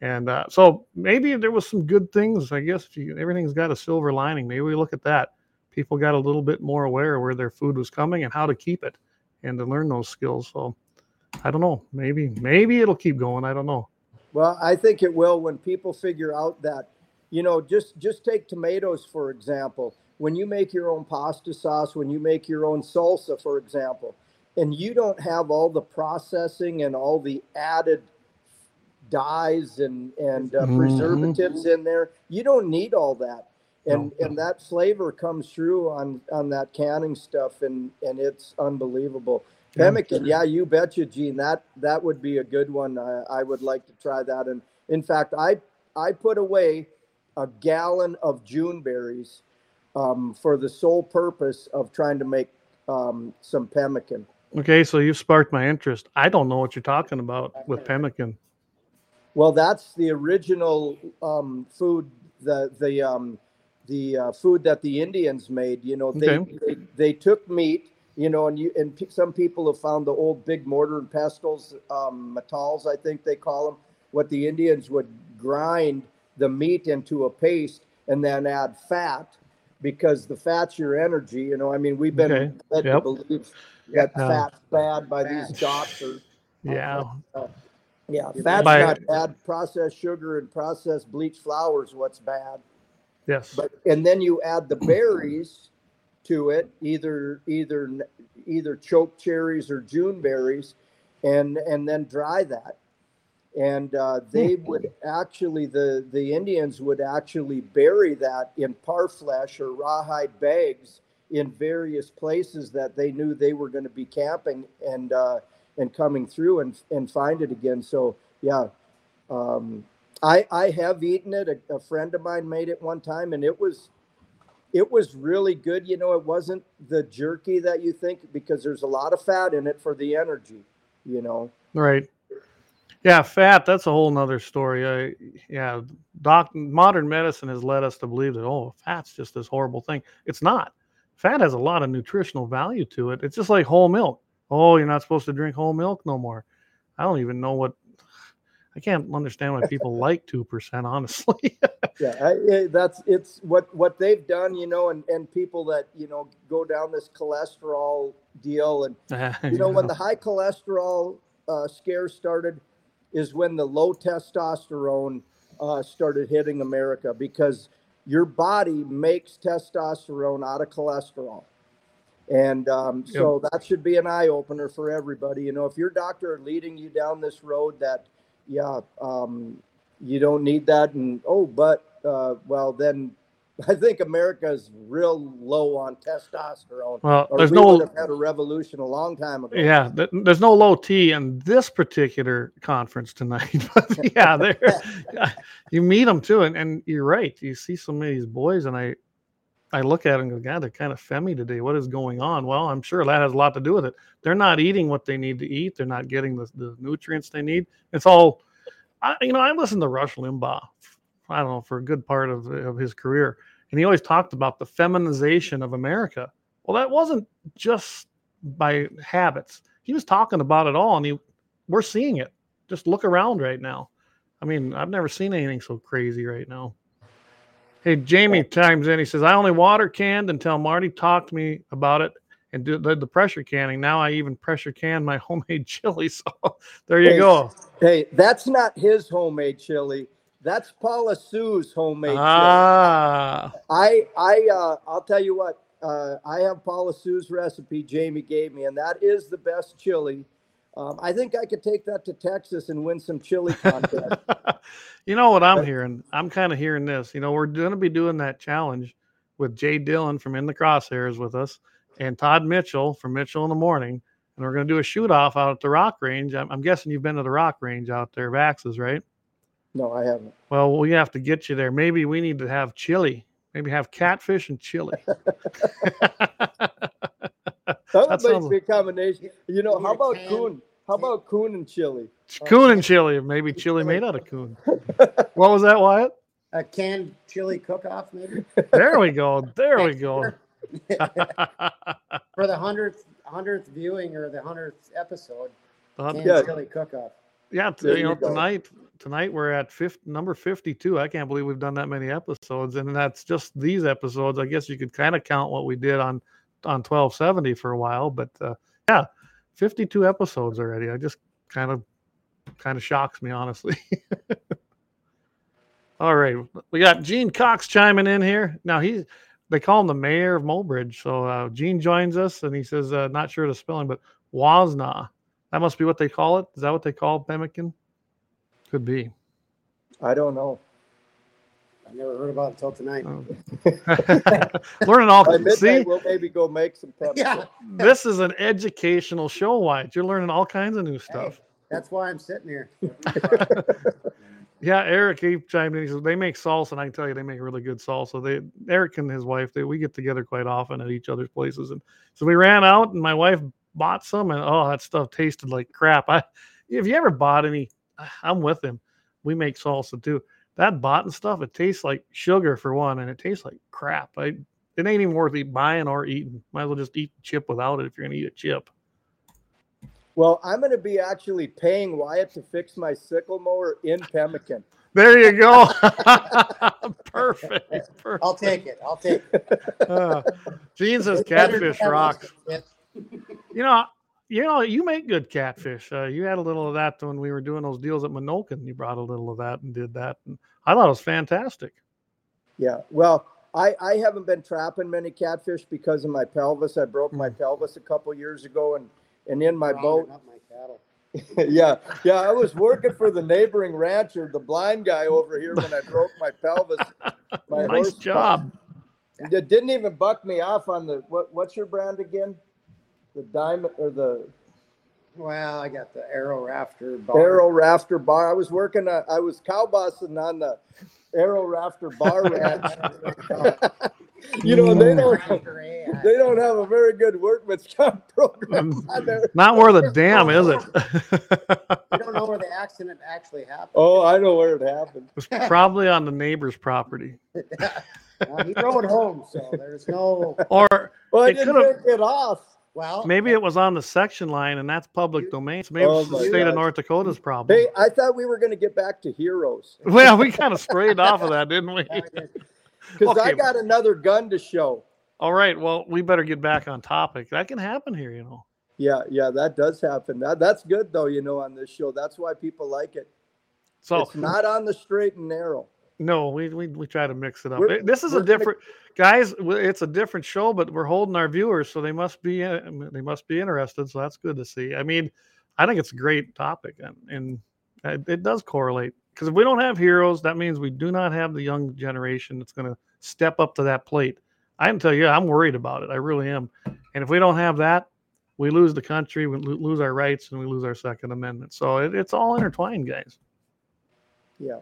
And uh, so maybe there was some good things. I guess you, everything's got a silver lining. Maybe we look at that. People got a little bit more aware of where their food was coming and how to keep it, and to learn those skills. So I don't know. Maybe maybe it'll keep going. I don't know. Well, I think it will when people figure out that, you know, just just take tomatoes for example. When you make your own pasta sauce, when you make your own salsa, for example, and you don't have all the processing and all the added dyes and and uh, Mhm. preservatives in there, you don't need all that. and No, and that flavor comes through on on that canning stuff, and and it's unbelievable. Yeah. Pemmican, yeah, you betcha, Gene. That that would be a good one. I, I would like to try that. And in fact, I I put away a gallon of June berries um, for the sole purpose of trying to make um, some pemmican. Okay, so you sparked my interest. I don't know what you're talking about with pemmican. Well, that's the original um, food, the the um, the uh, food that the Indians made. You know, they, Okay. they they took meat. You know, and you and pe- some people have found the old big mortar and pestles, um, metates, I think they call them. What the Indians would grind the meat into a paste and then add fat because the fat's your energy. You know, I mean, we've been Okay. led Yep. to believe that Yeah. fat's bad by these Fat. doctors. Yeah. Uh, yeah, Yeah, fat's by- not bad. Processed sugar and processed bleached flour is what's bad. Yes. But and then you add the berries to it, either either either choke cherries or June berries, and and then dry that. And uh, they would actually the the Indians would actually bury that in parfleche or rawhide bags in various places that they knew they were going to be camping and uh, and coming through and and find it again. So yeah, um, I I have eaten it. A, a friend of mine made it one time, and it was it was really good. You know, it wasn't the jerky that you think because there's a lot of fat in it for the energy. You know, Right. Yeah, fat, that's a whole nother story. I, yeah, doc, modern medicine has led us to believe that, oh, fat's just this horrible thing. It's not. Fat has a lot of nutritional value to it. It's just like whole milk. Oh, you're not supposed to drink whole milk no more. I don't even know what, I can't understand why people like 2%, honestly. yeah, I, I- that's it's what what they've done. You know, and and people that you know go down this cholesterol deal, and you know when the high cholesterol uh, scare started, is when the low testosterone uh, started hitting America because your body makes testosterone out of cholesterol. And um, so that should be an eye opener for everybody. You know, if your doctor are leading you down this road that, yeah, um, you don't need that, and oh, but uh, well, then I think America is real low on testosterone. well, there's we no, would have had a revolution a long time ago. Yeah, there's no low T in this particular conference tonight. But yeah, there you meet them too, and, and you're right. You see some of these boys, and I I look at them and go, God, they're kind of femmy today. What is going on? Well, I'm sure that has a lot to do with it. They're not eating what they need to eat. They're not getting the, the nutrients they need. It's all, I, you know, I listened to Rush Limbaugh. I don't know for a good part of, of his career, and he always talked about the feminization of America. Well, that wasn't just by habits. He was talking about it all, and he, we're seeing it. Just look around right now. I mean, I've never seen anything so crazy right now. Hey, Jamie chimes in. He says, "I only water canned until Marty talked to me about it and did the, pressure canning. Now I even pressure can my homemade chili. So there you Hey, go. Hey, that's not his homemade chili. That's Paula Sue's homemade chili. Ah, I I uh, I'll tell you what. Uh, I have Paula Sue's recipe Jamie gave me, and that is the best chili. Um, I think I could take that to Texas and win some chili contest. you know what I'm hearing? I'm kind of hearing this. You know, we're going to be doing that challenge with Jay Dillon from In the Crosshairs with us and Todd Mitchell from Mitchell in the Morning. And we're going to do a shoot off out at the rock range. I'm, I'm guessing you've been to the rock range out there, Vax's, right? No, I haven't. Well, we have to get you there. Maybe we need to have chili. Maybe have catfish and chili. That That would sounds- be a combination. You know, how about coon? How about coon and chili? coon and chili. Maybe chili made out of coon. What was that, Wyatt? A canned chili cook-off, maybe There we go. There we go. for the hundredth hundredth viewing or the hundredth episode. Uh, Canned Yeah. chili cook-off. Yeah, t- you know, you go. tonight tonight we're at 50, number 52. I can't believe we've done that many episodes and that's just these episodes. I guess you could kind of count what we did on on 1270 for a while, but uh, yeah, 52 episodes already. I just kind of kind of shocks me honestly. All right, we got Gene Cox chiming in here. Now he's they call him the mayor of Mulbridge. So uh, Gene joins us and he says, uh, not sure the spelling, but Wasna. That must be what they call it. Is that what they call pemmican? Could be. I don't know. I never heard about it until tonight. Oh. Learning all. By See, we'll maybe go make some pepper. Yeah, this is an educational show. Wyatt. You're learning all kinds of new stuff. that's why I'm sitting here. Yeah, Eric he chimed in. He says they make salsa, and I can tell you they make really good salsa. They Eric and his wife, they we get together quite often at each other's places, and so we ran out, and my wife bought some, and oh, that stuff tasted like crap. I if you ever bought any, I'm with him. We make salsa too. That bought stuff, it tastes like sugar for one, and it tastes like crap. I it ain't even worth eat, buying or eating. Might as well just eat the chip without it if you're gonna eat a chip. Well, I'm going to be actually paying Wyatt to fix my sickle mower in Pemmican. There you go. perfect. perfect. I'll take it. I'll take it. Uh, Gene says catfish than that rocks. You know, you know, you make good catfish. Uh, you had a little of that when we were doing those deals at Menoken. You brought a little of that and did that, and I thought it was fantastic. Yeah. Well, I, I haven't been trapping many catfish because of my pelvis. I broke my pelvis a couple years ago and, and in my boat. Rounding up my cattle. yeah. Yeah. I was working for the neighboring rancher, the blind guy over here when I broke my pelvis. My nice job. It didn't even buck me off on the, what, what's your brand again? The diamond or the Well, I got the arrow rafter. bar. Arrow Rafter Bar. I was working. On, I was cow bossing on the Arrow Rafter Bar ranch. you know, they don't. They don't have a very good workman's comp program on there. Not worth a damn, is it? I don't know where the accident actually happened. Oh, I know where it happened. it was probably on the neighbor's property, Uh, he rode home, so there's no. or Well, I It didn't could've- take it off. Well, maybe it was on the section line, and that's public domain. So maybe Oh it's the my state of North Dakota's problem. Hey, I thought we were going to get back to heroes Well, we kind of strayed off of that, didn't we? Oh, because I got another gun to show. All right. Well, we better get back on topic. That can happen here, you know. Yeah, yeah, that does happen. That, that's good though, you know, on this show. That's why people like it. So it's not on the straight and narrow. No, we, we we try to mix it up. We're- This is a different, guys. It's a different show, but we're holding our viewers, so they must be uh, they must be interested. So that's good to see. I mean, I think it's a great topic, and, and it, it does correlate because if we don't have heroes, that means we do not have the young generation that's going to step up to that plate. I can tell you, I'm worried about it. I really am. And if we don't have that, we lose the country, we lose our rights, and we lose our Second Amendment. So it, it's all intertwined, guys. Yeah.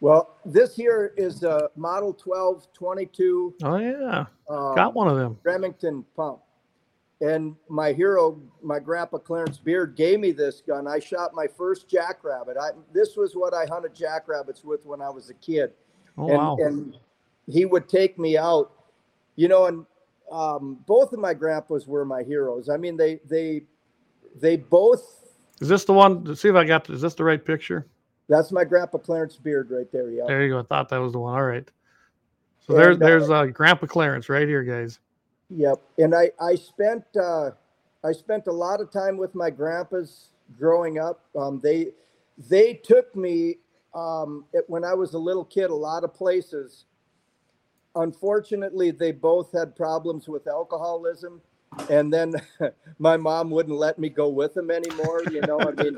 Well, this here is a Model 12 22 Oh yeah, um, got one of them. Remington pump. And my hero, my grandpa Clarence Beard, gave me this gun. I shot my first jackrabbit. I, this was what I hunted jackrabbits with when I was a kid. Oh and, wow. and he would take me out, you know, and um, both of my grandpas were my heroes. I mean, they, they, they both, Is this the one? See if I got. Is this the right picture? That's my grandpa Clarence Beard right there. Yeah. There you go. I thought that was the one. All right. So And, there, uh, there's uh, Grandpa Clarence right here, guys. Yep. And I, I spent uh, I spent a lot of time with my grandpas growing up. Um, they they took me um, it, when I was a little kid a lot of places. Unfortunately, they both had problems with alcoholism, and then my mom wouldn't let me go with them anymore. You know, I mean,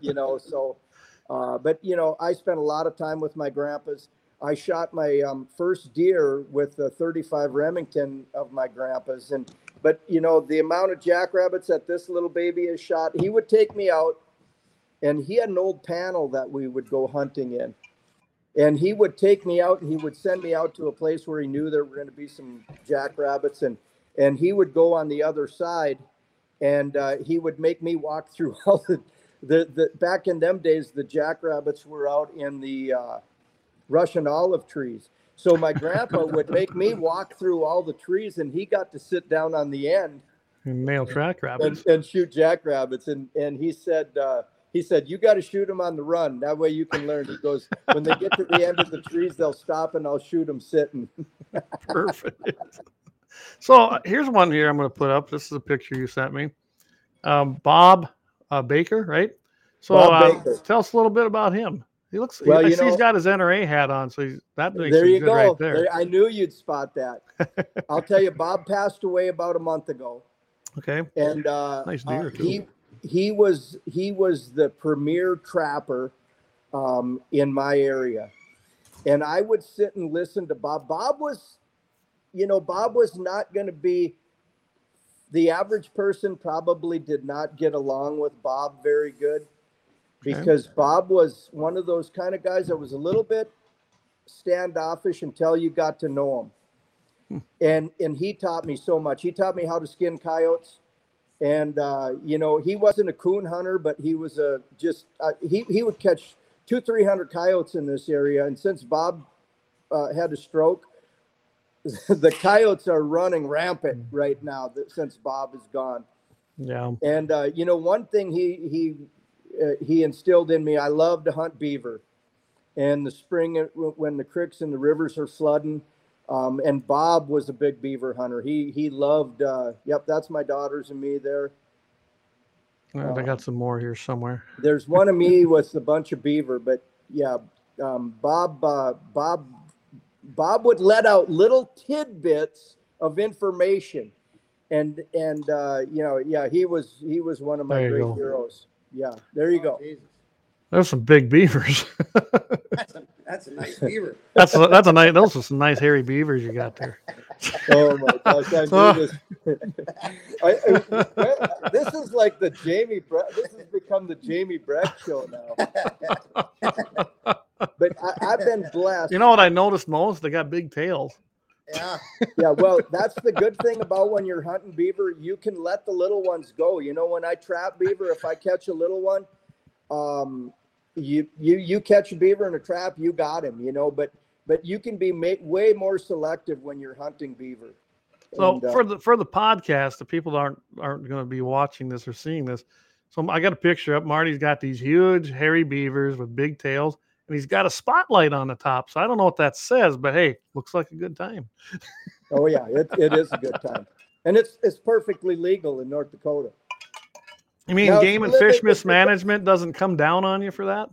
you know, so. Uh, but you know, I spent a lot of time with my grandpas. I shot my um, first deer with a 35 Remington of my grandpa's, and but you know the amount of jackrabbits that this little baby has shot, he would take me out, and he had an old panel that we would go hunting in, and he would take me out and he would send me out to a place where he knew there were going to be some jackrabbits, and and he would go on the other side, and uh, he would make me walk through all the. The, the back in them days, the jackrabbits were out in the uh, Russian olive trees. So my grandpa would make me walk through all the trees, and he got to sit down on the end And male track and, rabbits. and shoot jackrabbits. And and he said uh, he said you got to shoot them on the run. That way you can learn. He goes when they get to the end of the trees, they'll stop and I'll shoot them sitting. Perfect. So uh, here's one here I'm going to put up. This is a picture you sent me. Um, Bob uh, Baker, right? So uh, tell us a little bit about him. He looks. Well, I you see he's know- got his NRA hat on, so he's, that makes there him you good go. right there. There- I knew you'd spot that. I'll tell you, Bob passed away about a month ago. Okay. and uh, Nice deer, uh, too. he he was he was the premier trapper um, in my area, and I would sit and listen to Bob. Bob was, you know, Bob was not going to be. The average person probably did not get along with Bob very good Okay. because Bob was one of those kind of guys that was a little bit standoffish until you got to know him. And and he taught me so much. He taught me how to skin coyotes. And uh, you know, he wasn't a coon hunter, but he was a just uh, he he would catch two three hundred coyotes in this area. And since Bob uh, had a stroke, the coyotes are running rampant right now that, since Bob is gone. Yeah. And uh, you know, one thing he he uh, he instilled in me, I love to hunt beaver. And the spring uh, when the creeks and the rivers are flooding, um, and Bob was a big beaver hunter. He he loved. Uh, yep, that's my daughters and me there. I got some more here somewhere. There's one of me with a bunch of beaver, but yeah, um, Bob uh, Bob Bob would let out little tidbits of information, and and uh, you know yeah he was he was one of my great go. heroes. Yeah, there you go. Jesus. There's some big beavers. That's a, that's a nice beaver. that's a, that's a nice. Those are some nice hairy beavers you got there. Oh my gosh, I So- knew this. I, I- this is like the Jamie. Bre- this has become the Jamie Breck show now. But I, I've been blessed. You know what I noticed most? They got big tails. Yeah. Yeah, well, that's the good thing about when you're hunting beaver. You can let the little ones go. You know, when I trap beaver, if I catch a little one, um, you you you catch a beaver in a trap, you got him. You know, but but you can be ma- way more selective when you're hunting beaver. So And, uh, for the for the podcast, the people that aren't aren't going to be watching this or seeing this. So I got a picture up. Marty's got these huge hairy beavers with big tails, and he's got a spotlight on the top. So I don't know what that says, but hey, looks like a good time. oh yeah, it, it is a good time, and it's it's perfectly legal in North Dakota. You mean Now, game and fish mismanagement doesn't come down on you for that?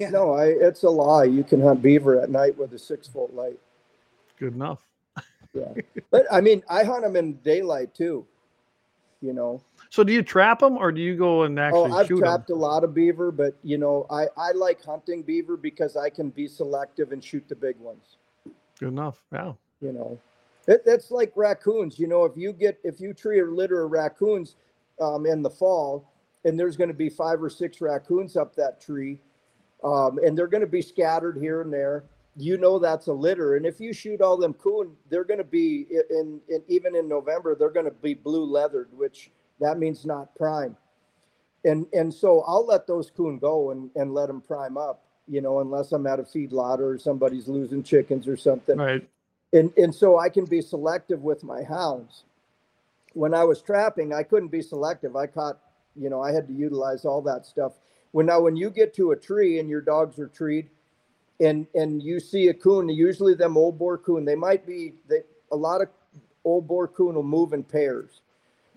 Yeah. No, I it's a lie. You can hunt beaver at night with a six foot light. Good enough. Yeah, but I mean, I hunt them in daylight too. You know. So do you trap them or do you go and actually Oh, I've trapped a lot of beaver, but you know, I I like hunting beaver because I can be selective and shoot the big ones. Good enough. Yeah. You know, it, it's like raccoons. You know, if you get if you tree a litter of raccoons um, in the fall, and there's going to be five or six raccoons up that tree, um, and they're going to be scattered here and there. You know that's a litter, and if you shoot all them coon, they're going to be in, in even in November they're going to be blue leathered, which that means not prime. And and so I'll let those coon go and and let them prime up. You know, unless I'm at a feedlot or somebody's losing chickens or something Right. and and so I can be selective with my hounds. When I was trapping, I couldn't be selective. I caught, you know, I had to utilize all that stuff. When now when you get to a tree and your dogs are treed, and and you see a coon, usually them old boar coon, they might be they a lot of old boar coon will move in pairs.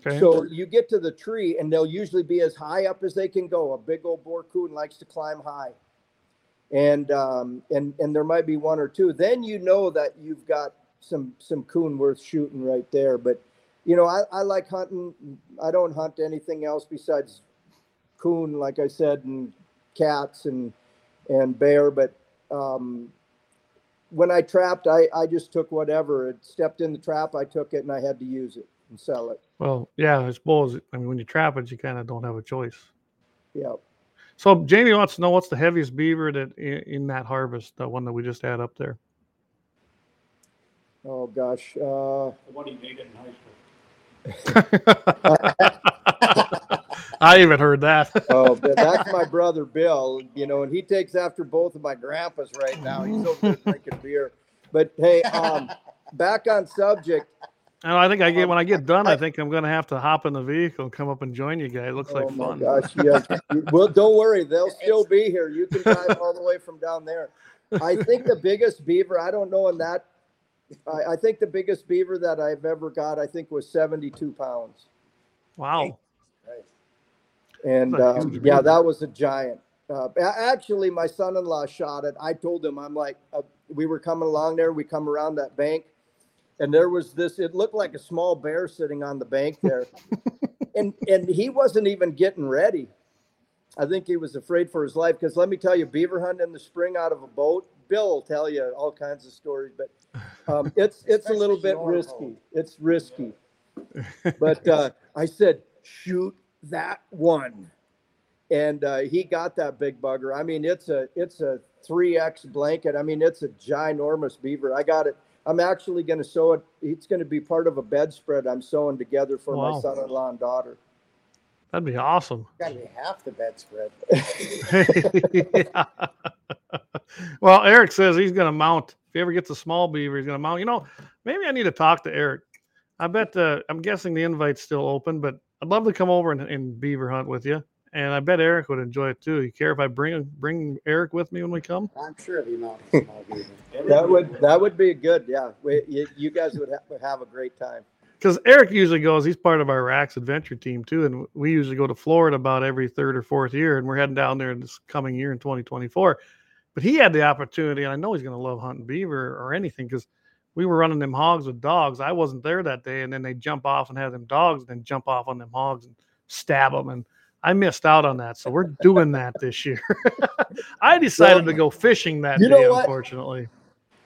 Okay. So you get to the tree and they'll usually be as high up as they can go. A big old boar coon likes to climb high. And um, and and there might be one or two. Then you know that you've got some some coon worth shooting right there. But you know, I, I like hunting. I don't hunt anything else besides coon, like I said, and cats and and bear. But um, when I trapped, I, I just took whatever. It stepped in the trap, I took it, and I had to use it and sell it. well, yeah, I suppose. I mean, when you trap it, you kind of don't have a choice. Yeah. So Jamie wants to know what's the heaviest beaver that in, in that harvest, the one that we just had up there. Oh gosh. Uh, What he made it in high school. I even heard that. oh, that's my brother Bill. You know, and he takes after both of my grandpas right now. He's over there drinking beer. But hey, um, back on subject. And I think I get when I get done, I think I'm gonna have to hop in the vehicle and come up and join you guys. It looks oh like my fun. gosh, yes. Well, don't worry, they'll still be here. You can drive all the way from down there. I think the biggest beaver. I don't know in that. I, I think the biggest beaver that I've ever got, I think, was 72 pounds. Wow. And um, yeah, that was a giant. Uh, actually, my son-in-law shot it. I told him, I'm like, uh, we were coming along there. We come around that bank, and there was this. It looked like a small bear sitting on the bank there, and and he wasn't even getting ready. I think he was afraid for his life because let me tell you, beaver hunting in the spring out of a boat, Bill will tell you all kinds of stories, but um, it's it's a little bit risky. home. It's risky. But uh, I said, shoot that one, and uh, he got that big bugger. I mean, it's a it's a three X blanket. I mean, it's a ginormous beaver. I got it. I'm actually going to sew it. It's going to be part of a bedspread I'm sewing together for my son-in-law and daughter. That'd be awesome. Got to be half the bedspread. Yeah. well, Eric says he's going to mount. If he ever gets a small beaver, he's going to mount. You know, maybe I need to talk to Eric. I bet uh, I'm guessing the invite's still open, but I'd love to come over and, and beaver hunt with you. And I bet Eric would enjoy it too. You care if I bring bring Eric with me when we come? I'm sure the amount of small beaver. That would that would be good. Yeah, we, you, you guys would have, have a great time. Because Eric usually goes. He's part of our Rax Adventure team too, and we usually go to Florida about every third or fourth year, and we're heading down there this coming year in 2024. But he had the opportunity, and I know he's going to love hunting beaver or anything because we were running them hogs with dogs. I wasn't there that day, and then they jump off and have them dogs, and then jump off on them hogs and stab them, and I missed out on that. So we're doing that this year. I decided to go fishing that You know day, what? unfortunately.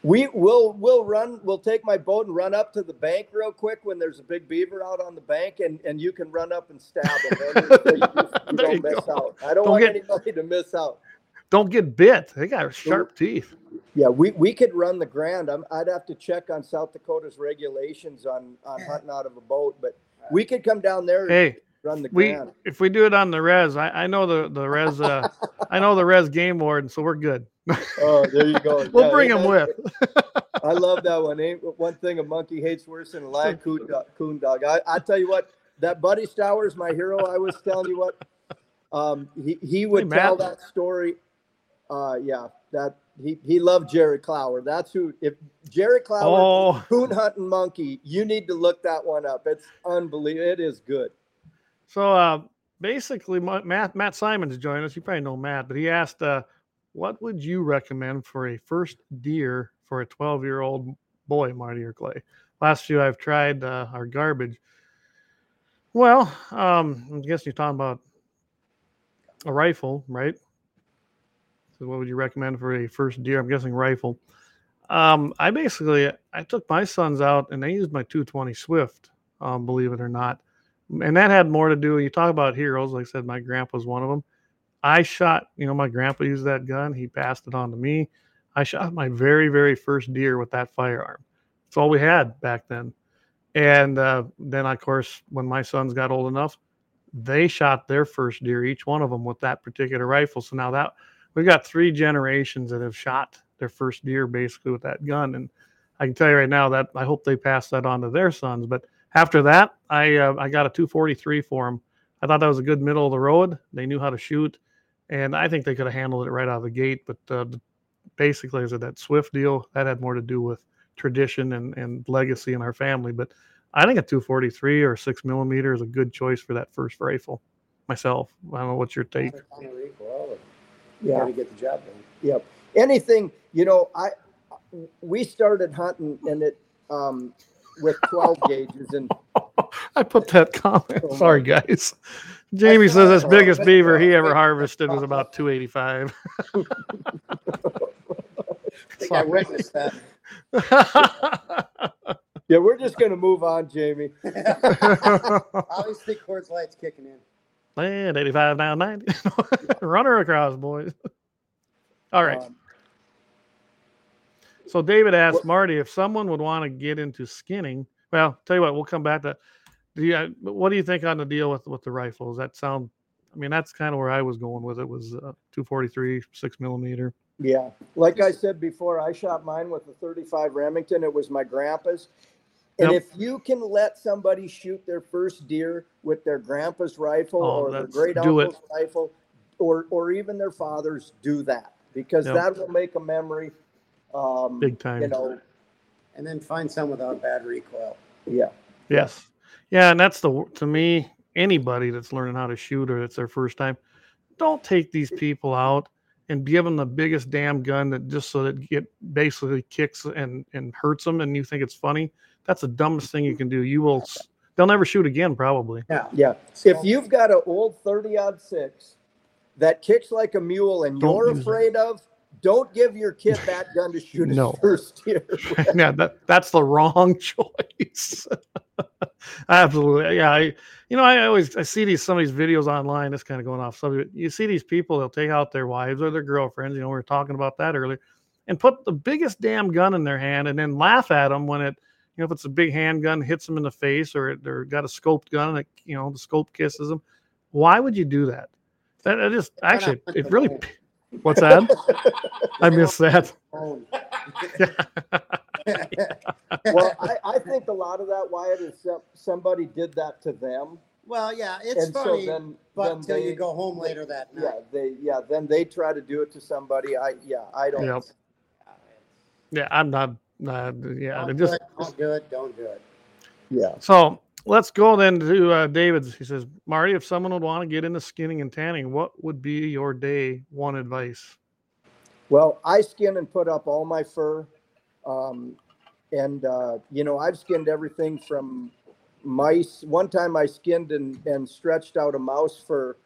We will we'll run. We'll take my boat and run up to the bank real quick when there's a big beaver out on the bank, and, and you can run up and stab him. So you, you don't miss go. out. I don't, Don't want get- anybody to miss out. Don't get bit. They got sharp teeth. Yeah, we, we could run the grand. I'm, I'd have to check on South Dakota's regulations on, on hunting out of a boat, but we could come down there Hey, run the we if we do it on the res, I, I know the the res. Uh, I know the res game warden, so we're good. Oh, there you go. We'll Yeah, bring him with. I love that one. Ain't one thing a monkey hates worse than a lion coon dog. Coon dog. I, I tell you what, that Buddy Stowers, my hero, I was telling you what, um, he, he would Hey, tell that story. Uh, yeah, that he, he loved Jerry Clower. That's who, if Jerry Clower, Oh, coon hunting monkey, you need to look that one up. It's unbelievable. It is good. So uh, basically, Matt Matt Simons joined us. You probably know Matt, but he asked, uh, "What would you recommend for a first deer for a 12 year old boy, Marty or Clay?" Last few I've tried uh, are garbage. Well, um, I guess you're talking about a rifle, right? So, what would you recommend for a first deer? I'm guessing rifle. Um, I basically I took my sons out and they used my 220 Swift, um, believe it or not, and that had more to do. You talk about heroes, like I said, my grandpa's one of them. I shot, you know, my grandpa used that gun. He passed it on to me. I shot my very, very first deer with that firearm. That's all we had back then. And uh, then, of course, when my sons got old enough, they shot their first deer, each one of them with that particular rifle. So now that we've got three generations that have shot their first deer basically with that gun. And I can tell you right now that I hope they pass that on to their sons. But after that, I uh, I got a 243 for him. I thought that was a good middle of the road. They knew how to shoot, and I think they could have handled it right out of the gate. But uh, the- basically, is that Swift deal that had more to do with tradition and, and legacy in our family. But I think a 243 or six millimeter is a good choice for that first rifle. Myself, I don't know what's your take. On the recoil, Yeah. To get the job done. Yep. Anything, you know, I we started hunting and it um with 12 gauges and I put that comment. Oh Sorry, guys. Jamie says his biggest beaver he ever harvested was about 285. I think I witnessed that. yeah, we're just gonna move on, Jamie. Obviously, Coors Light's kicking in. Man, 85 down 90. Runner across, boys. All right. Um, So David asked What- Marty if someone would want to get into skinning. Well, tell you what, we'll come back to. Do you, uh, what do you think on the deal with with the rifle? Does that sound? I mean, that's kind of where I was going with it. Was uh, 243 six millimeter. yeah, like I said before, I shot mine with a 35 Remington. It was my grandpa's. And Yep. if you can let somebody shoot their first deer with their grandpa's rifle Oh, or their great uncle's rifle, or or even their father's, do that because Yep. that will make a memory. Um, Big time. You know, And then find some without bad recoil. yeah. Yes. Yeah, and that's the to me anybody that's learning how to shoot or it's their first time, don't take these people out and give them the biggest damn gun that just so that it basically kicks and and hurts them and you think it's funny. That's the dumbest thing you can do. You will they'll never shoot again probably. Yeah. Yeah. If you've got an old 30 odd six that kicks like a mule and you're use it. afraid of, don't give your kid that gun to shoot his No. first year. yeah, that that's the wrong choice. Absolutely. Yeah, I you know, I always I see these some of these videos online. It's kind of going off subject. You see these people, they'll take out their wives or their girlfriends. You know, we were talking about that earlier, and put the biggest damn gun in their hand, and then laugh at them when it, you know, if it's a big handgun, hits them in the face, or it, or got a scoped gun, and it, you know, the scope kisses them. Why would you do that? That, that just actually, it really. What's that? I missed that. Well, I, I think a lot of that, Wyatt, is somebody did that to them. Well, yeah, it's and funny, so then, but then until they, you go home later that night. Yeah, they yeah, then they try to do it to somebody. I yeah, I don't. Yep. Yeah, I'm not. Uh, yeah, Don't they do just it, don't do it. Don't do it. Yeah. So let's go then to uh, David's. He says, Marty, if someone would want to get into skinning and tanning, what would be your day one advice? Well, I skin and put up all my fur. Um, and, uh, you know, I've skinned everything from mice. One time I skinned and, and stretched out a mouse fur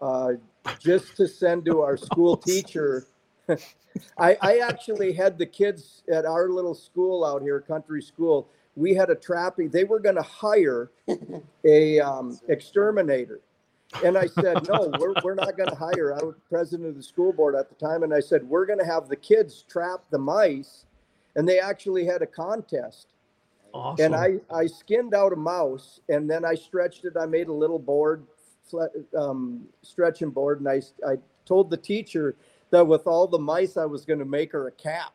uh, just to send to our school teacher. I, I actually had the kids at our little school out here, country school. We had a trapping. They were going to hire a um, exterminator. And I said, no, we're, we're not going to hire. I was president of the school board at the time. And I said, we're going to have the kids trap the mice. And they actually had a contest. Awesome. And I, I skinned out a mouse and then I stretched it. I made a little board, um, stretching board. And I, I told the teacher that with all the mice, I was going to make her a cap.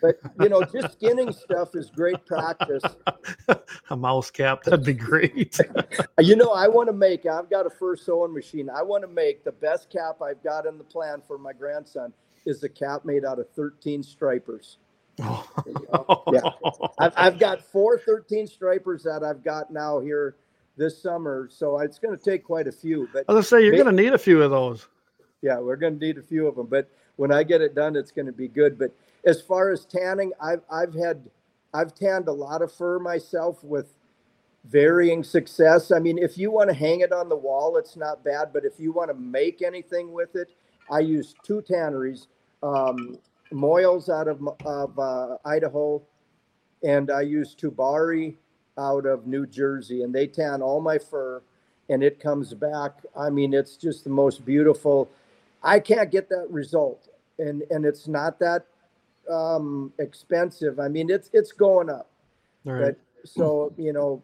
But, you know, just skinning stuff is great practice. a mouse cap, that'd be great. You know, I want to make, I've got a fur sewing machine. I want to make the best cap I've got in the plan for my grandson is a cap made out of 13 stripers. Yeah. I've, I've got four 13 stripers that I've got now here this summer. So it's going to take quite a few, but I was gonna say you're gonna need a few of those. yeah, we're going to need a few of them, but when I get it done, it's going to be good. But as far as tanning, I've, I've had, I've tanned a lot of fur myself with varying success. I mean, if you want to hang it on the wall, it's not bad, but if you want to make anything with it, I use two tanneries, um, Moyles out of, of uh, Idaho, and I use Tubari out of New Jersey, and they tan all my fur, and it comes back. I mean, it's just the most beautiful. I can't get that result, and and it's not that um, expensive. I mean, it's it's going up, All right. but so you know,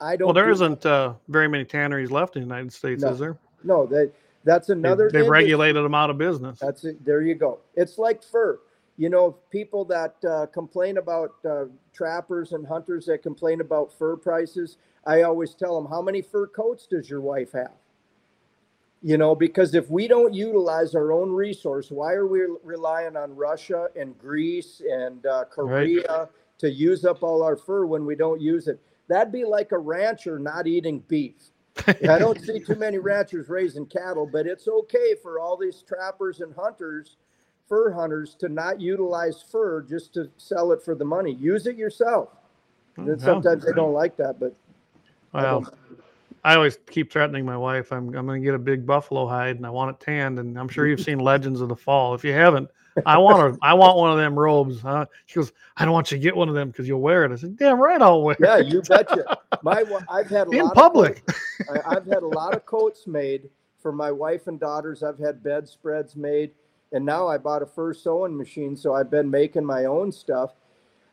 I don't. Well, there do- isn't uh, very many tanneries left in the United States, No. is there? No, that that's another. they've regulated them out of business. That's it. There you go. It's like fur. You know, people that uh, complain about uh, trappers and hunters that complain about fur prices, I always tell them, how many fur coats does your wife have? You know, because if we don't utilize our own resource, why are we relying on Russia and Greece and uh, Korea to use up all our fur when we don't use it? That'd be like a rancher not eating beef. I don't see too many ranchers raising cattle, but it's okay for all these trappers and hunters, fur hunters, to not utilize fur just to sell it for the money. Use it yourself. And sometimes they don't like that, but Well, I always keep threatening my wife. I'm I'm going to get a big buffalo hide and I want it tanned. And I'm sure you've seen Legends of the Fall. If you haven't, I want a, I want one of them robes. Huh? She goes, I don't want you to get one of them because you'll wear it. I said, Damn right, I'll wear it. yeah, it you betcha. My, I've had a in lot public. Of I've had a lot of coats made for my wife and daughters. I've had bedspreads made, and now I bought a fur sewing machine, so I've been making my own stuff.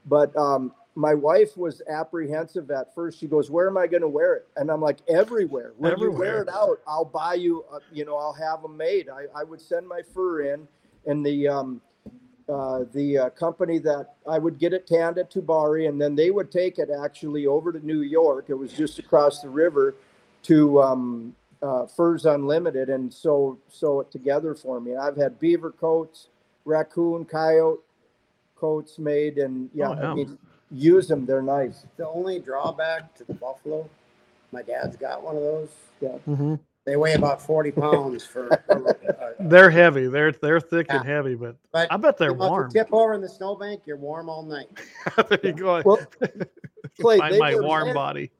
But um, my wife was apprehensive at first. She goes, "Where am I going to wear it?" And I'm like, "Everywhere. When you wear it out, I'll buy you. Uh, you know, I'll have them made. I, I would send my fur in, and the um, uh, the uh, company that I would get it tanned at Tubari, and then they would take it actually over to New York. It was just across the river to um, uh, Furs Unlimited, and sew sew it together for me. I've had beaver coats, raccoon, coyote coats made, and yeah, Oh, yeah. I mean, use them. They're nice. The only drawback to the buffalo, my dad's got one of those. hmm They weigh about 40 pounds for. for uh, They're heavy. They're they're thick and heavy, but but I bet they're you know, if you warm. tip over in the snowbank, you're warm all night. there you go. Well, Clay, Find they my were warm meant- body.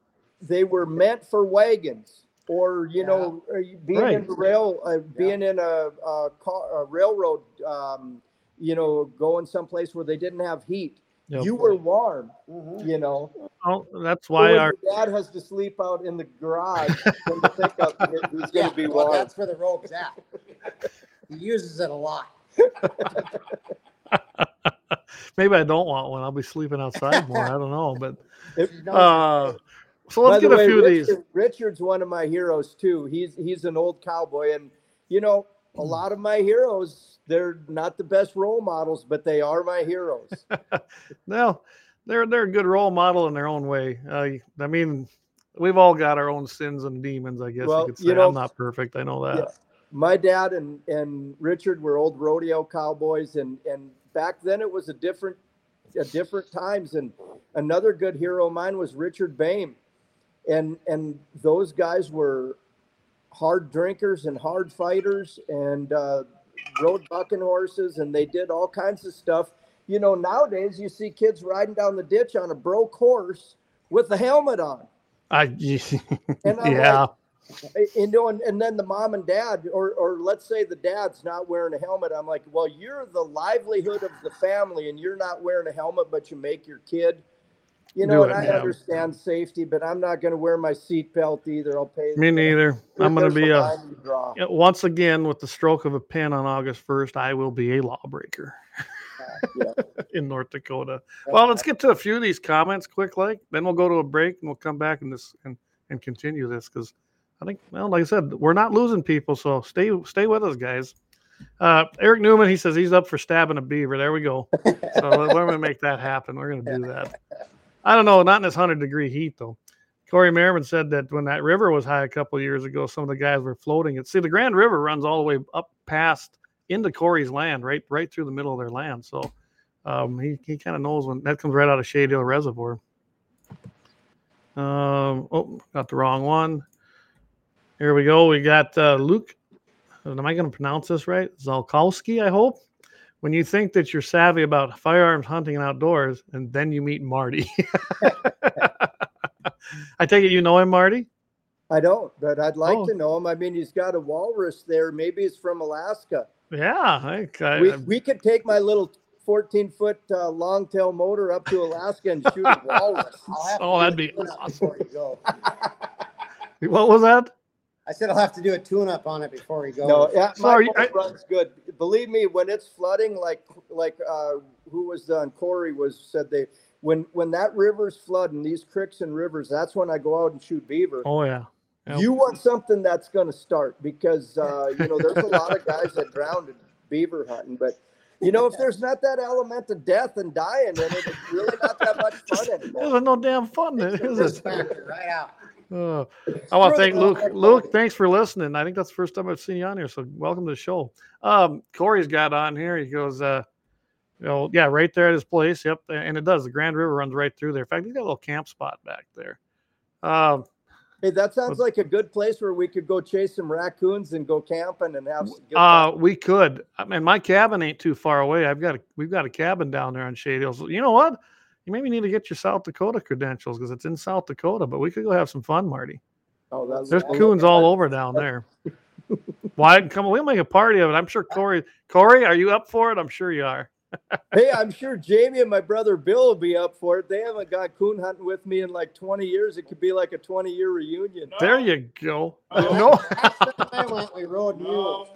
they were meant for wagons or you know uh, being Right. in the rail uh, being in a, a, car, a railroad um, you know, going someplace where they didn't have heat. Yep. You were warm, Mhm. you know. Oh, that's why our dad has to sleep out in the garage when the pickup who's going Yeah, to be well, warm. that's where the rope's at. He uses it a lot. maybe I don't want one. I'll be sleeping outside more. I don't know, but If- He knows uh, so let's By get a way, few of these. Richard's one of my heroes too. He's he's an old cowboy, and you know a Hmm. lot of my heroes. They're not the best role models, but they are my heroes. No, they're they're a good role model in their own way. Uh, I mean, we've all got our own sins and demons. I guess Well, you could say. you know- I'm not perfect. I know that. Yeah. my dad and and Richard were old rodeo cowboys, and and back then it was a different a different times. And another good hero of mine was Richard Bame, and and those guys were hard drinkers and hard fighters and uh, rode bucking horses, and they did all kinds of stuff. You know, nowadays you see kids riding down the ditch on a broke horse with a helmet on. I And I'm yeah. like, you know, and, and then the mom and dad, or or let's say the dad's not wearing a helmet. I'm like, well, you're the livelihood of the family, and you're not wearing a helmet, but you make your kid. You know, and I yeah. understand safety, but I'm not going to wear my seatbelt either. I'll pay. Me neither. I'm going to be a a line you draw. once again with the stroke of a pen on August 1st. I will be a lawbreaker Yeah. in North Dakota. Well, let's get to a few of these comments quick, like then we'll go to a break and we'll come back and this and and continue this because I think, well, like I said, we're not losing people, so stay stay with us, guys. Uh, Eric Newman, he says he's up for stabbing a beaver. There we go. So we're going to make that happen. We're going to do that. I don't know, not in this hundred degree heat though. Corey Merriman said that when that river was high a couple years ago, some of the guys were floating it. See, the Grand River runs all the way up past into Corey's land, right, right through the middle of their land. So um, he he kind of knows when that comes right out of Shade Hill Reservoir. Um, oh, got the wrong one. Here we go. We got uh, Luke. Am I going to pronounce this right? Zalkowski, I hope. When you think that you're savvy about firearms hunting and outdoors, and then you meet Marty. I take it you know him, Marty. I don't, but I'd like Oh. to know him. I mean, he's got a walrus there. Maybe he's from Alaska. Yeah, I, I, We, we could take my little 14 foot uh, long tail motor up to Alaska and shoot a walrus. I'll have to Oh, that'd be awesome. What was that? I said I'll have to do a tune-up on it before we go. No, yeah, So my are you- boat runs good. Believe me, when it's flooding, like like uh, who was on Corey was said they when when that river's flooding, these creeks and rivers, that's when I go out and shoot beaver. Oh yeah, Yep. You want something that's going to start because uh, you know there's a lot of guys that drowned in beaver hunting, but you know if there's not that element of death and dying in it, it's really not that much fun anymore. there's no damn fun, Takes the is it? factor right out. Uh, I want to thank Luke. Luke, thanks for listening. I think that's the first time I've seen you on here, so welcome to the show. Um, Corey's got on here. He goes, uh, you know, yeah, right there at his place. Yep, and it does. The Grand River runs right through there. In fact, he's got a little camp spot back there. Um, Hey, that sounds like a good place where we could go chase some raccoons and go camping and have some good uh, we could. I mean, my cabin ain't too far away. I've got a, we've got a cabin down there on Shady Hills. You know what? You maybe need to get your South Dakota credentials because it's in South Dakota. But we could go have some fun, Marty. Oh, that's There's I'll coons all over down there. Why come? On, We'll make a party of it. I'm sure Corey. Corey, are you up for it? I'm sure you are. Hey, I'm sure Jamie and my brother Bill will be up for it. They haven't gone coon hunting with me in like 20 years. It could be like a 20 year reunion. There you go. No. No. I went, we rode mules.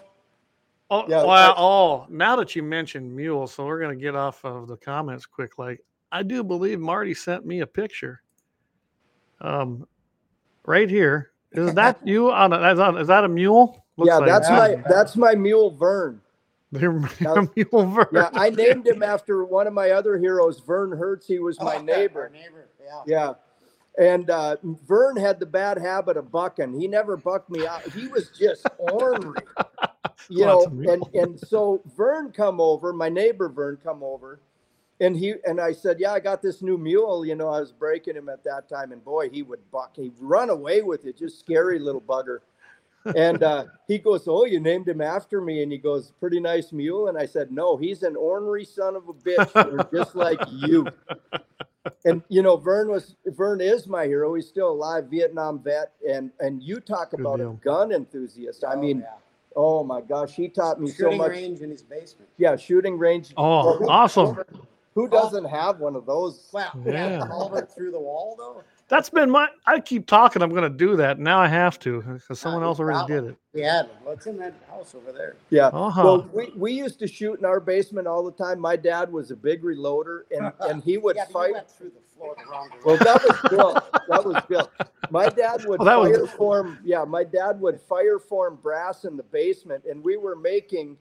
Oh, Yeah, well, oh, now that you mentioned mules, so we're gonna get off of the comments quick. Like, I do believe Marty sent me a picture. Um, right here. Is that you on a, is that, is that a mule? Looks yeah, like that's that. my that's my mule Vern. They're- Now- mule Vern. Yeah, I named him after one of my other heroes, Vern Hertz. He was my Oh, neighbor. Our neighbor, yeah. Yeah. And uh, Vern had the bad habit of bucking. He never bucked me out. He was just ornery. You Lots know, and, and so Vern come over, my neighbor Vern come over, and he and I said, Yeah, I got this new mule. You know, I was breaking him at that time, and boy, he would buck. He'd run away with it, just scary little bugger. And uh, he goes, Oh, you named him after me. And he goes, Pretty nice mule. And I said, No, he's an ornery son of a bitch, just like you. And you know, Vern was Vern is my hero. He's still alive, Vietnam vet. And and you talk Good about deal. a gun enthusiast. I Oh, mean, yeah. Oh my gosh, he taught me so much. Shooting much. range in his basement. Yeah, shooting range. Oh, awesome. Who doesn't have one of those? Well, Yeah. yeah. culvert through the wall though. That's been my. I keep talking. I'm going to do that. Now I have to because someone else already got did it. We had one. What's in that house over there. Yeah. Uh-huh. Well, we, we used to shoot in our basement all the time. My dad was a big reloader and, and he would yeah, but you fight. went through the floor the wrong Well, that was Bill. That was Bill. My dad would Oh, that was- fire form. Yeah, my dad would fire form brass in the basement, and we were making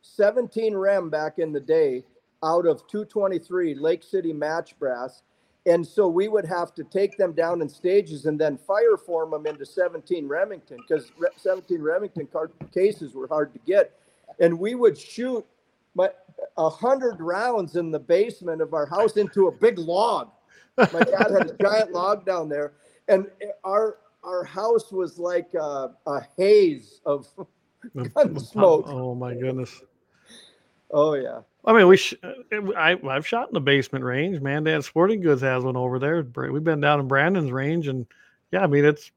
17 rem back in the day out of 223 Lake City match brass. And so we would have to take them down in stages and then fire form them into 17 Remington because 17 Remington cases were hard to get. And we would shoot my a hundred rounds in the basement of our house into a big log. My dad had a giant log down there, and our our house was like a, a haze of. gun smoke. Oh my goodness. Oh yeah, I mean, we. Sh- I I've shot in the basement range. Man, Dad Sporting Goods has one over there. We've been down in Brandon's range, and yeah, I mean it's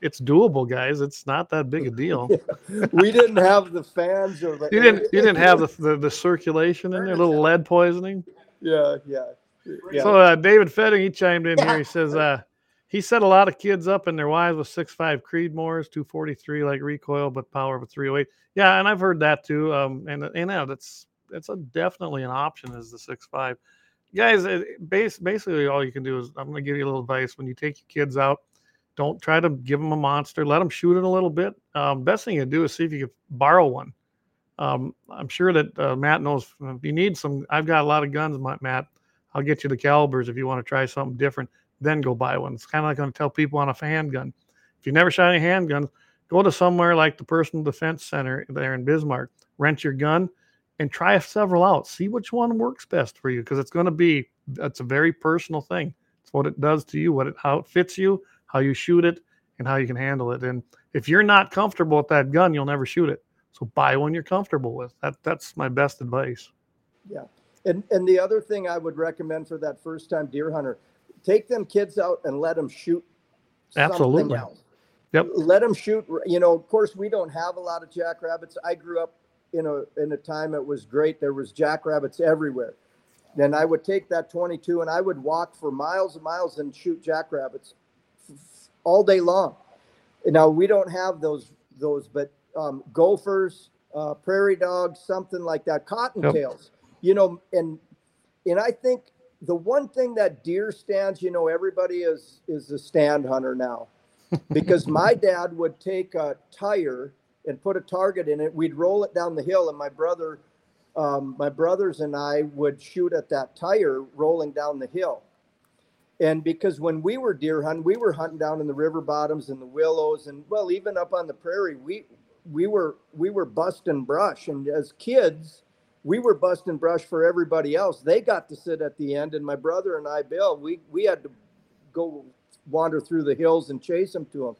it's doable, guys. It's not that big a deal. we didn't have the fans or the. You didn't you didn't have the the, the circulation in there, little lead poisoning. Yeah, yeah, yeah. So uh, David Fetting, he chimed in here. He says uh, he set a lot of kids up and their wives with six five Creedmoors, two forty three like recoil, but power of a three hundred eight. Yeah, and I've heard that too. Um, and and yeah, that's that's a definitely an option is the six five. Guys, it, base, basically all you can do is I'm going to give you a little advice when you take your kids out. Don't try to give them a monster. Let them shoot it a little bit. Um, best thing you do is see if you can borrow one. Um, I'm sure that uh, Matt knows if you need some. I've got a lot of guns, Matt. I'll get you the calibers if you want to try something different. Then go buy one. It's kind of like I'm going to tell people on a handgun. If you never shot any handguns, go to somewhere like the Personal Defense Center there in Bismarck. Rent your gun and try several out. See which one works best for you because it's going to be. That's a very personal thing. It's what it does to you, what it how it fits you, how you shoot it, and how you can handle it. And if you're not comfortable with that gun, you'll never shoot it. So buy one you're comfortable with. That that's my best advice. Yeah. And and the other thing I would recommend for that first time deer hunter, take them kids out and let them shoot. Absolutely. Yep. Let them shoot. You know, of course, we don't have a lot of jackrabbits. I grew up in a in a time it was great. There was jackrabbits everywhere. Then I would take that 22 and I would walk for miles and miles and shoot jackrabbits all day long. Now we don't have those those, but um, gophers, uh, prairie dogs, something like that, cottontails. You know, and and I think the one thing that deer stands, you know, everybody is is a stand hunter now, because my dad would take a tire and put a target in it. We'd roll it down the hill, and my brother, um, my brothers and I would shoot at that tire rolling down the hill. And because when we were deer hunting, we were hunting down in the river bottoms and the willows, and well, even up on the prairie, we we were we were busting brush. And as kids, we were busting brush for everybody else. They got to sit at the end, and my brother and I, Bill, we we had to go wander through the hills and chase them to them.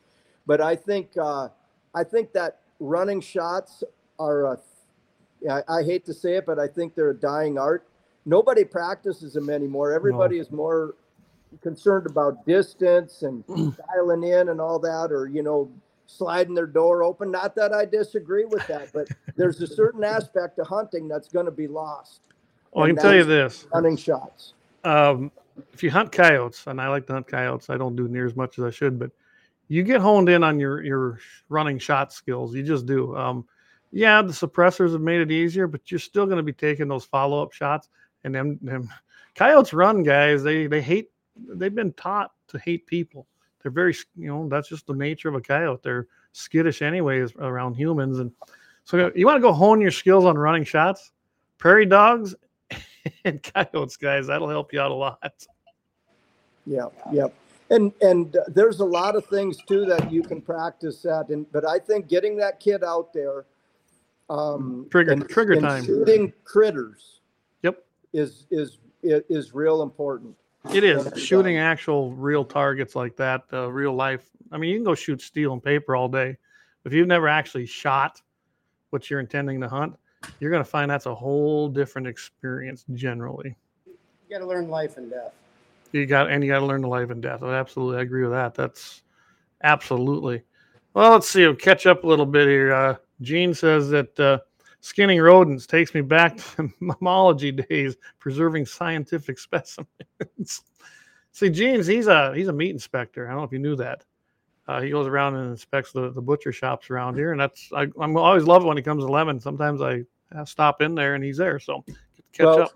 But I think uh, I think that running shots are a I, I hate to say it, but I think they're a dying art. Nobody practices them anymore. Everybody is more concerned about distance and dialing in and all that, or you know, sliding their door open. Not that I disagree with that, but there's a certain aspect to hunting that's going to be lost. Well, I can tell you this: Running shots. um, if you hunt coyotes, and I like to hunt coyotes, I don't do near as much as I should, but you get honed in on your your running shot skills. You just do. Um, yeah, the suppressors have made it easier, but you're still going to be taking those follow up shots. And them, them coyotes run, guys. They they hate. They've been taught to hate people. They're very, you know, that's just the nature of a coyote. They're skittish anyways around humans, and so you want to go hone your skills on running shots. Prairie dogs and coyotes, guys. That'll help you out a lot. Yeah, yeah. And and uh, there's a lot of things too that you can practice at. And but I think getting that kid out there, um, Trigger- and- trigger and time. shooting critters. Yep. Is is is, is real important. It is shooting um, actual real targets like that, uh, real life. I mean, you can go shoot steel and paper all day. If you've never actually shot what you're intending to hunt, you're going to find that's a whole different experience generally. You got to learn life and death. You got and you got to learn to life and death. Oh, absolutely, I agree with that. That's absolutely. Well, let's see. We'll catch up a little bit here. Uh, Gene says that uh, skinning rodents takes me back to mammalogy days, preserving scientific specimens. See, Gene's he's a he's a meat inspector. I don't know if you knew that. Uh, he goes around and inspects the, the butcher shops around here, and that's I, I'm always love it when he comes to Lemmon. Sometimes I, I stop in there and he's there, so catch Well, up.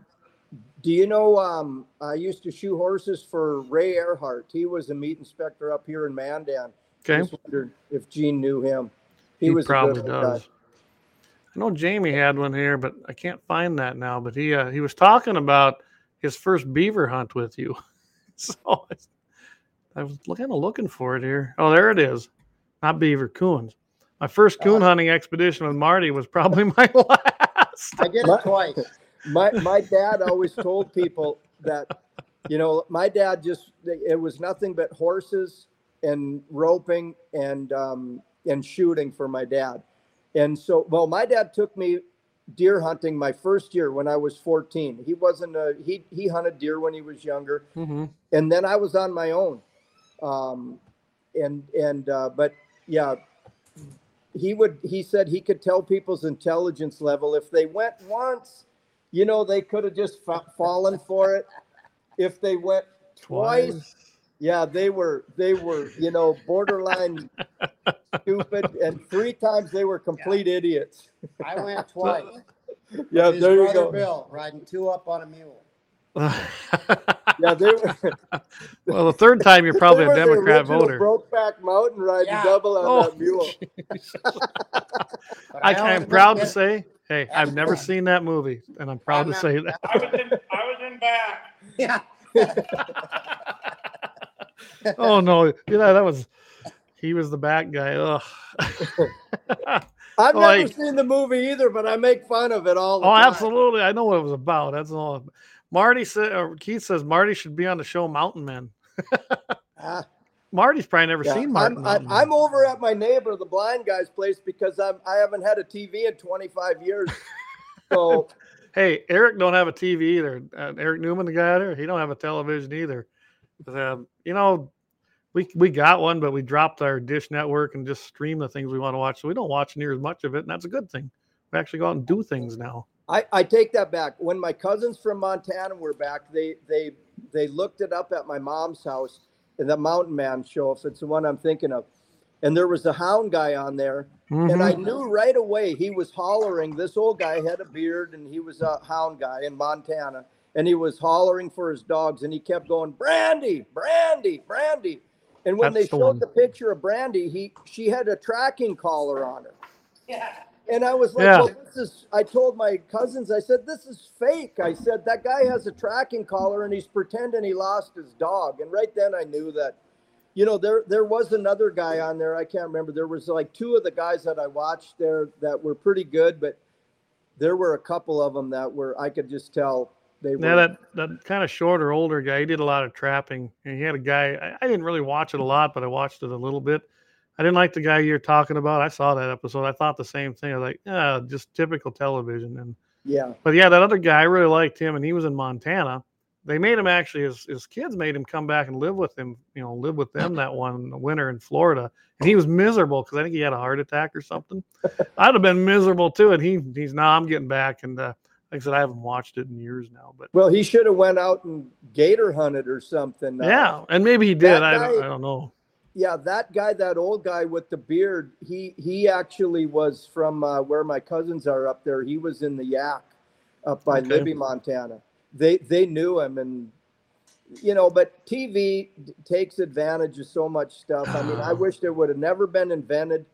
Do you know? Um, I used to shoe horses for Ray Earhart. He was a meat inspector up here in Mandan. Okay, Just wondered if Gene knew him. he, was a good probably does. guy. I know Jamie had one here, but I can't find that now. But he uh, he was talking about his first beaver hunt with you. so I- I was kind of looking for it here. Oh, there it is. Not beaver, coons. My first coon Uh, hunting expedition with Marty was probably my last. I did it twice. My my dad always told people that you know my dad just it was nothing but horses and roping and um and shooting for my dad. And so well my dad took me deer hunting my first year when i was 14 he wasn't a he he hunted deer when he was younger. Mhm. and then i was on my own. Um and and uh but yeah he would he said he could tell people's intelligence level if they went once you know they could have just fa- fallen for it if they went twice yeah they were they were you know borderline stupid and three times they were complete idiots I went twice. yeah His there you go Bill riding two up on a mule. yeah they were well, the third time you're probably a were the Democrat original voter. brokeback mountain riding Yeah. double on Oh, that mule I, I am proud to get- say, hey, I've never seen that movie, and I'm proud I'm to not- say that. I was in, I was in back. Yeah. oh no, you know that was he was the back guy. Ugh. I've Oh, never seen the movie either, but I make fun of it all the oh, time. absolutely. I know what it was about. That's all. Marty said, or Keith says Marty should be on the show Mountain Men. Ah, Marty's probably never yeah. seen Martin. I'm, I'm, I'm over at my neighbor, the blind guy's place, because I'm I haven't had a TV in 25 years. So Hey, Eric don't have a TV either. Uh, Eric Newman, the guy there, he don't have a television either. But, um, you know, we we got one, but we dropped our Dish Network and just stream the things we want to watch. So we don't watch near as much of it, and that's a good thing. We actually go out and do things now. I, I take that back. When my cousins from Montana were back, they they they looked it up at my mom's house the Mountain Man show, if it's the one I'm thinking of. And there was a hound guy on there, and I Mhm. knew right away he was hollering. This old guy had a beard, and he was a hound guy in Montana, and he was hollering for his dogs, and he kept going, "Brandy, Brandy, Brandy." And when That's they the showed one. the picture of Brandy, he she had a tracking collar on her. Yeah. And I was like, Yeah. well, this is, I told my cousins, I said, this is fake. I said, that guy has a tracking collar and he's pretending he lost his dog. And right then I knew that, you know, there, there was another guy on there. I can't remember. There was like two of the guys that I watched there that were pretty good, but there were a couple of them that were, I could just tell they were. Yeah, that that kind of shorter, older guy. He did a lot of trapping, and he had a guy. I, I didn't really watch it a lot, but I watched it a little bit. I didn't like the guy you're talking about. I saw that episode. I thought the same thing. I was like, yeah, just typical television. And yeah. but yeah, that other guy, I really liked him, and he was in Montana. They made him actually. His his kids made him come back and live with him. You know, live with them that one winter in Florida, and he was miserable because I think he had a heart attack or something. I'd have been miserable too. And he he's now I'm getting back, and uh, like I said, I haven't watched it in years now, but. Well, he should have went out and gator hunted or something. Uh, Yeah, and maybe he did. I, don't, I don't know. Yeah that guy that old guy with the beard he he actually was from uh, where my cousins are up there he was in the Yaak up by Okay. libby montana they they knew him and you know but tv takes advantage of so much stuff i mean i wish it would have never been invented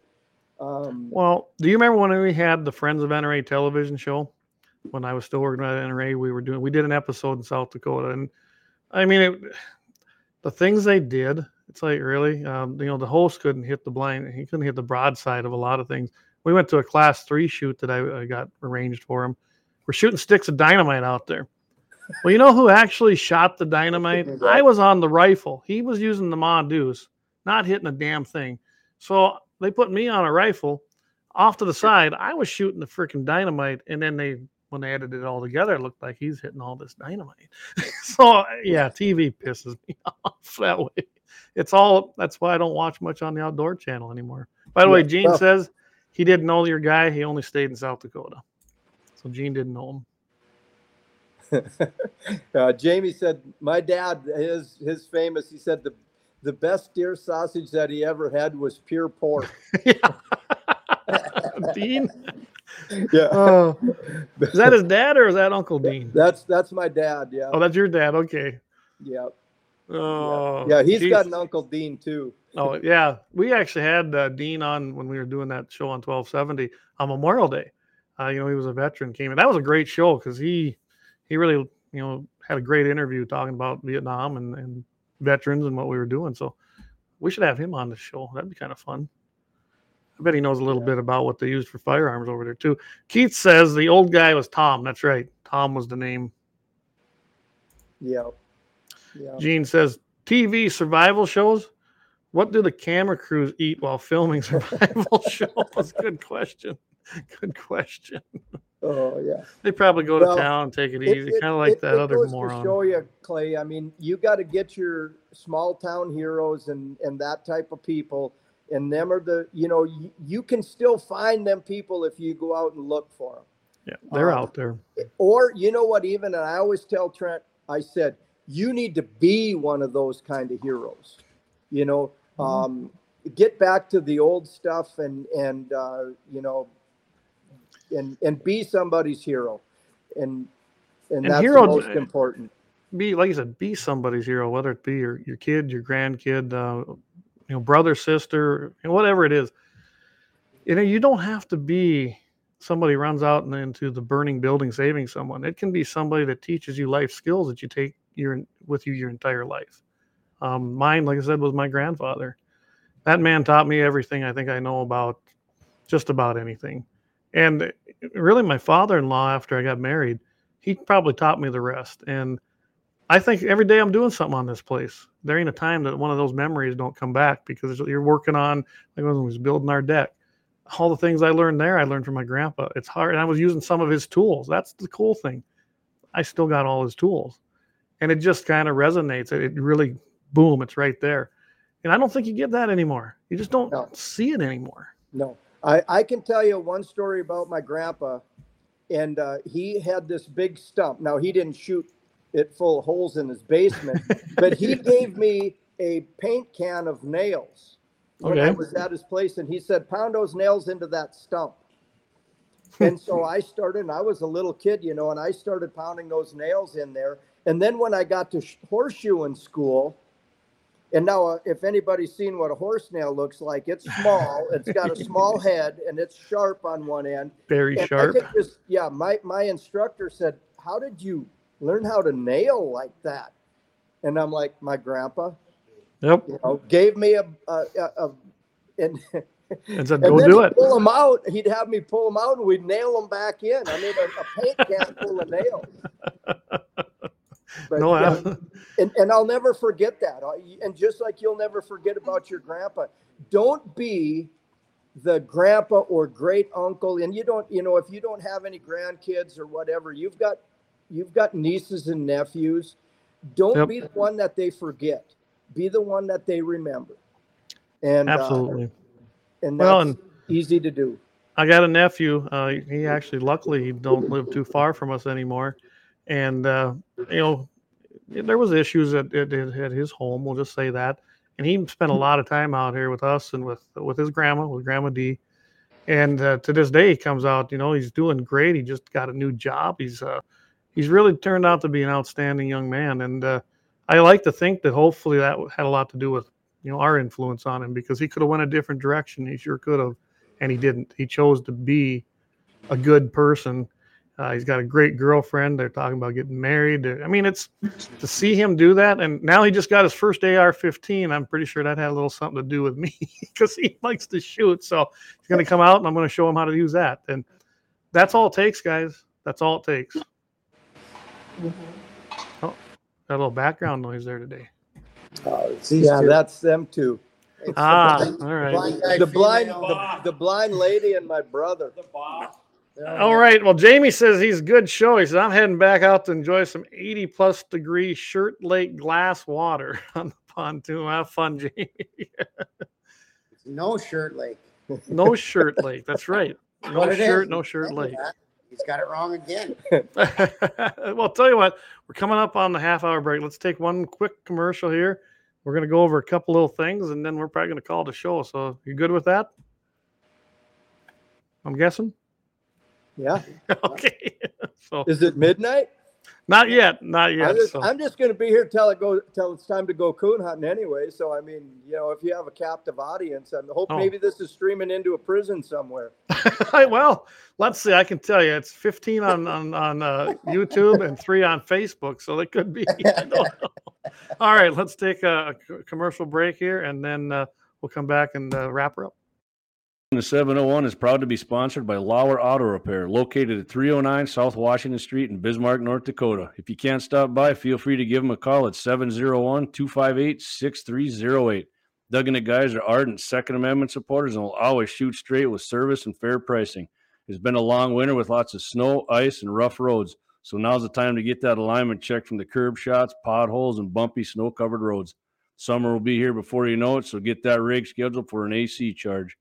um Well, do you remember when we had the Friends of NRA television show? When I was still working at NRA, we were doing we did an episode in South Dakota, and I mean it, the things they did. It's like really, um, you know, the host couldn't hit the blind. He couldn't hit the broadside of a lot of things. We went to a class three shoot that I, I got arranged for him. We're shooting sticks of dynamite out there. Well, you know who actually shot the dynamite? I was on the rifle. He was using the Mondoose, not hitting a damn thing. So they put me on a rifle off to the side. I was shooting the freaking dynamite, and then they, when they edited it all together, it looked like he's hitting all this dynamite. so yeah, TV pisses me off that way. It's all. That's why I don't watch much on the outdoor channel anymore. By the way, Gene well- says he didn't know your guy. He only stayed in South Dakota, so Gene didn't know him. Uh, Jamie said, "My dad, his his famous. He said the the best deer sausage that he ever had was pure pork." Dean, yeah, oh, is that his dad or is that Uncle Dean? that's that's my dad. Yeah, Oh, that's your dad. Okay. yeah, Oh, yeah. He's geez. got an Uncle Dean too. Oh yeah, we actually had uh, Dean on when we were doing that show on 1270 on Memorial Day. Uh, you know, he was a veteran, came in. That was a great show because he he really you know had a great interview talking about Vietnam and, and veterans and what we were doing. So we should have him on the show. That'd be kind of fun. I bet he knows a little Yeah. bit about what they used for firearms over there too. Keith says the old guy was Tom. That's right. Tom was the name. Yeah, yeah. Gene says TV survival shows. What do the camera crews eat while filming survival shows? Good question. Good question. Oh yeah. They probably go to Well, town and take it It- easy, kind of like it- that it other moron. To show you, Clay. I mean, you got to get your small town heroes and and that type of people, and them are the you know you, you can still find them people if you go out and look for them. Yeah, they're um, out there. Or you know what? Even and I always tell Trent, I said you need to be one of those kind of heroes. You know, Mm-hmm. um, get back to the old stuff and and uh, you know, and and be somebody's hero, and and, And that's hero- the most important. Be like you said, be somebody's hero, whether it be your, your kid, your grandkid, uh, you know, brother, sister, whatever it is. You know, you don't have to be somebody runs out and into the burning building saving someone. It can be somebody that teaches you life skills that you take your with you your entire life. Um, mine, like I said, was my grandfather. That man taught me everything I think I know about just about anything. And really, my father-in-law, after I got married, he probably taught me the rest. And I think every day I'm doing something on this place. There ain't a time that one of those memories don't come back because you're working on, like when was building our deck. All the things I learned there, I learned from my grandpa. It's hard. And I was using some of his tools. That's the cool thing. I still got all his tools. And it just kind of resonates. It really, boom, it's right there. And I don't think you get that anymore. You just don't No. see it anymore. No, I, I can tell you one story about my grandpa, and uh, he had this big stump. Now he didn't shoot it full of holes in his basement, but he gave me a paint can of nails when I was at his place, and he said, "Pound those nails into that stump." and so I started, and I was a little kid, you know, and I started pounding those nails in there. And then when I got to sh- horseshoe in school, and now, uh, if anybody's seen what a horse nail looks like, it's small. It's got a small head and it's sharp on one end. Very And sharp. just, yeah, my my instructor said, "How did you learn how to nail like that?" And I'm like, "My grandpa, Yep. you know, gave me a a, a, a and." And said, go do it. Pull them out. He'd have me pull them out, and we'd nail them back in. I mean, a, a paint can full of nails. But, No, yeah, and, and I'll never forget that. And just like you'll never forget about your grandpa, don't be the grandpa or great uncle. And you don't, you know, if you don't have any grandkids or whatever, you've got you've got nieces and nephews. Don't Yep. be the one that they forget. Be the one that they remember. And uh, Absolutely. and Well, and- easy to do. I got a nephew. Uh, he actually, luckily, he don't live too far from us anymore. And uh, you know, there was issues at, at, at his home. We'll just say that. And he spent a lot of time out here with us and with with his grandma, with Grandma D. And uh, to this day, he comes out. You know, he's doing great. He just got a new job. He's uh, he's really turned out to be an outstanding young man. And uh, I like to think that hopefully that had a lot to do with you know our influence on him because he could have went a different direction. He sure could have and he didn't. He chose to be a good person. Uh, he's got a great girlfriend. They're talking about getting married. I mean, it's to see him do that, and now he just got his first AR-15. I'm pretty sure that had a little something to do with me because he likes to shoot. So he's going to come out, and I'm going to show him how to use that. And that's all it takes, guys. That's all it takes. Oh, got a little background noise there today. Oh, it's Yeah, two. that's them too. It's Ah, the all right. blind guy, The blind, the, the blind lady and my brother. Yeah. All right. Well, Jamie says he's good show. He says I'm heading back out to enjoy some 80 plus degree Shirt Lake glass water on the pontoon. Have fun, Jamie. No shirt lake. No shirt lake. That's right. No What shirt, no shirt lake. that. He's got it wrong again. well, I'll tell you what, we're coming up on the half hour break. Let's take one quick commercial here. We're going to go over a couple little things and then we're probably going to call the show. So, you good with that? I'm guessing. Yeah. okay. so, Is it midnight? not yet. Not I'm yet. just, So, I'm just going to be here till it goes till it's time to go coon hunting anyway. So I mean, you know, if you have a captive audience, I hope Oh. maybe this is streaming into a prison somewhere. well, let's see. I can tell you it's 15 on on, on uh, YouTube and three on Facebook. So, it could be. All right. Let's take a, a commercial break here and then uh, we'll come back and uh, wrap her up. The 701 is proud to be sponsored by Lauer Auto Repair, located at 309 South Washington Street in Bismarck, North Dakota. If you can't stop by, feel free to give them a call at 701 258 6308. Doug and the guys are ardent Second Amendment supporters and will always shoot straight with service and fair pricing. It's been a long winter with lots of snow, ice, and rough roads, so now's the time to get that alignment checked from the curb shots, potholes, and bumpy snow covered roads. Summer will be here before you know it, so get that rig scheduled for an AC charge.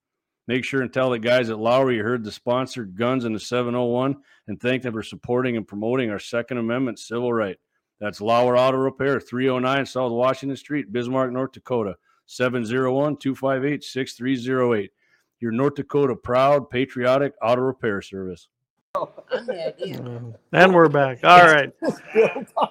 Make sure and tell the guys at Lauer you heard the sponsored guns in the 701 and thank them for supporting and promoting our Second Amendment civil right. That's Lauer Auto Repair, 309 South Washington Street, Bismarck, North Dakota, 701 258 6308. Your North Dakota proud, patriotic auto repair service. I'm the idea. Um, and we're back. All right. Uh,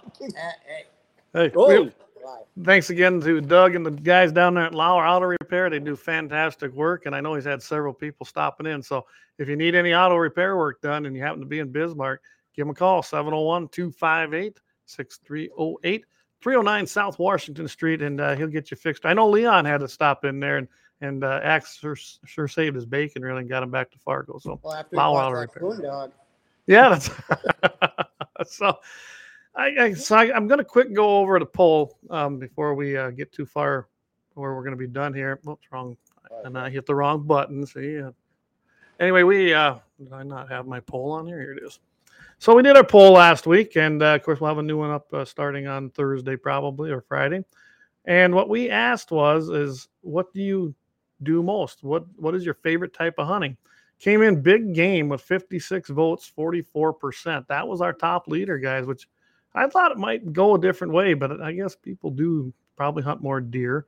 hey, Hey, Oh. we- live. thanks again to Doug and the guys down there at Lauer Auto Repair. They do fantastic work, and I know he's had several people stopping in. So if you need any auto repair work done and you happen to be in Bismarck, give him a call 701 258 6308. 309 South Washington Street, and uh, he'll get you fixed. I know Leon had to stop in there and and uh, Axe sure, sure saved his bacon really and got him back to Fargo. So Well, after he Wow, bought wow, that right there. coon dog, yeah, that's so. I, I so I, I'm going to quick go over the poll um, before we uh, get too far where we're going to be done here. Whoops, wrong, and I hit the wrong button. See. Anyway, we uh, did I not have my poll on here? Here it is. So we did our poll last week, and uh, of course we'll have a new one up uh, starting on Thursday probably or Friday. And what we asked was, is what do you do most? What what is your favorite type of hunting? Came in big game with 56 votes, 44%. That was our top leader, guys, which I thought it might go a different way, but I guess people do probably hunt more deer.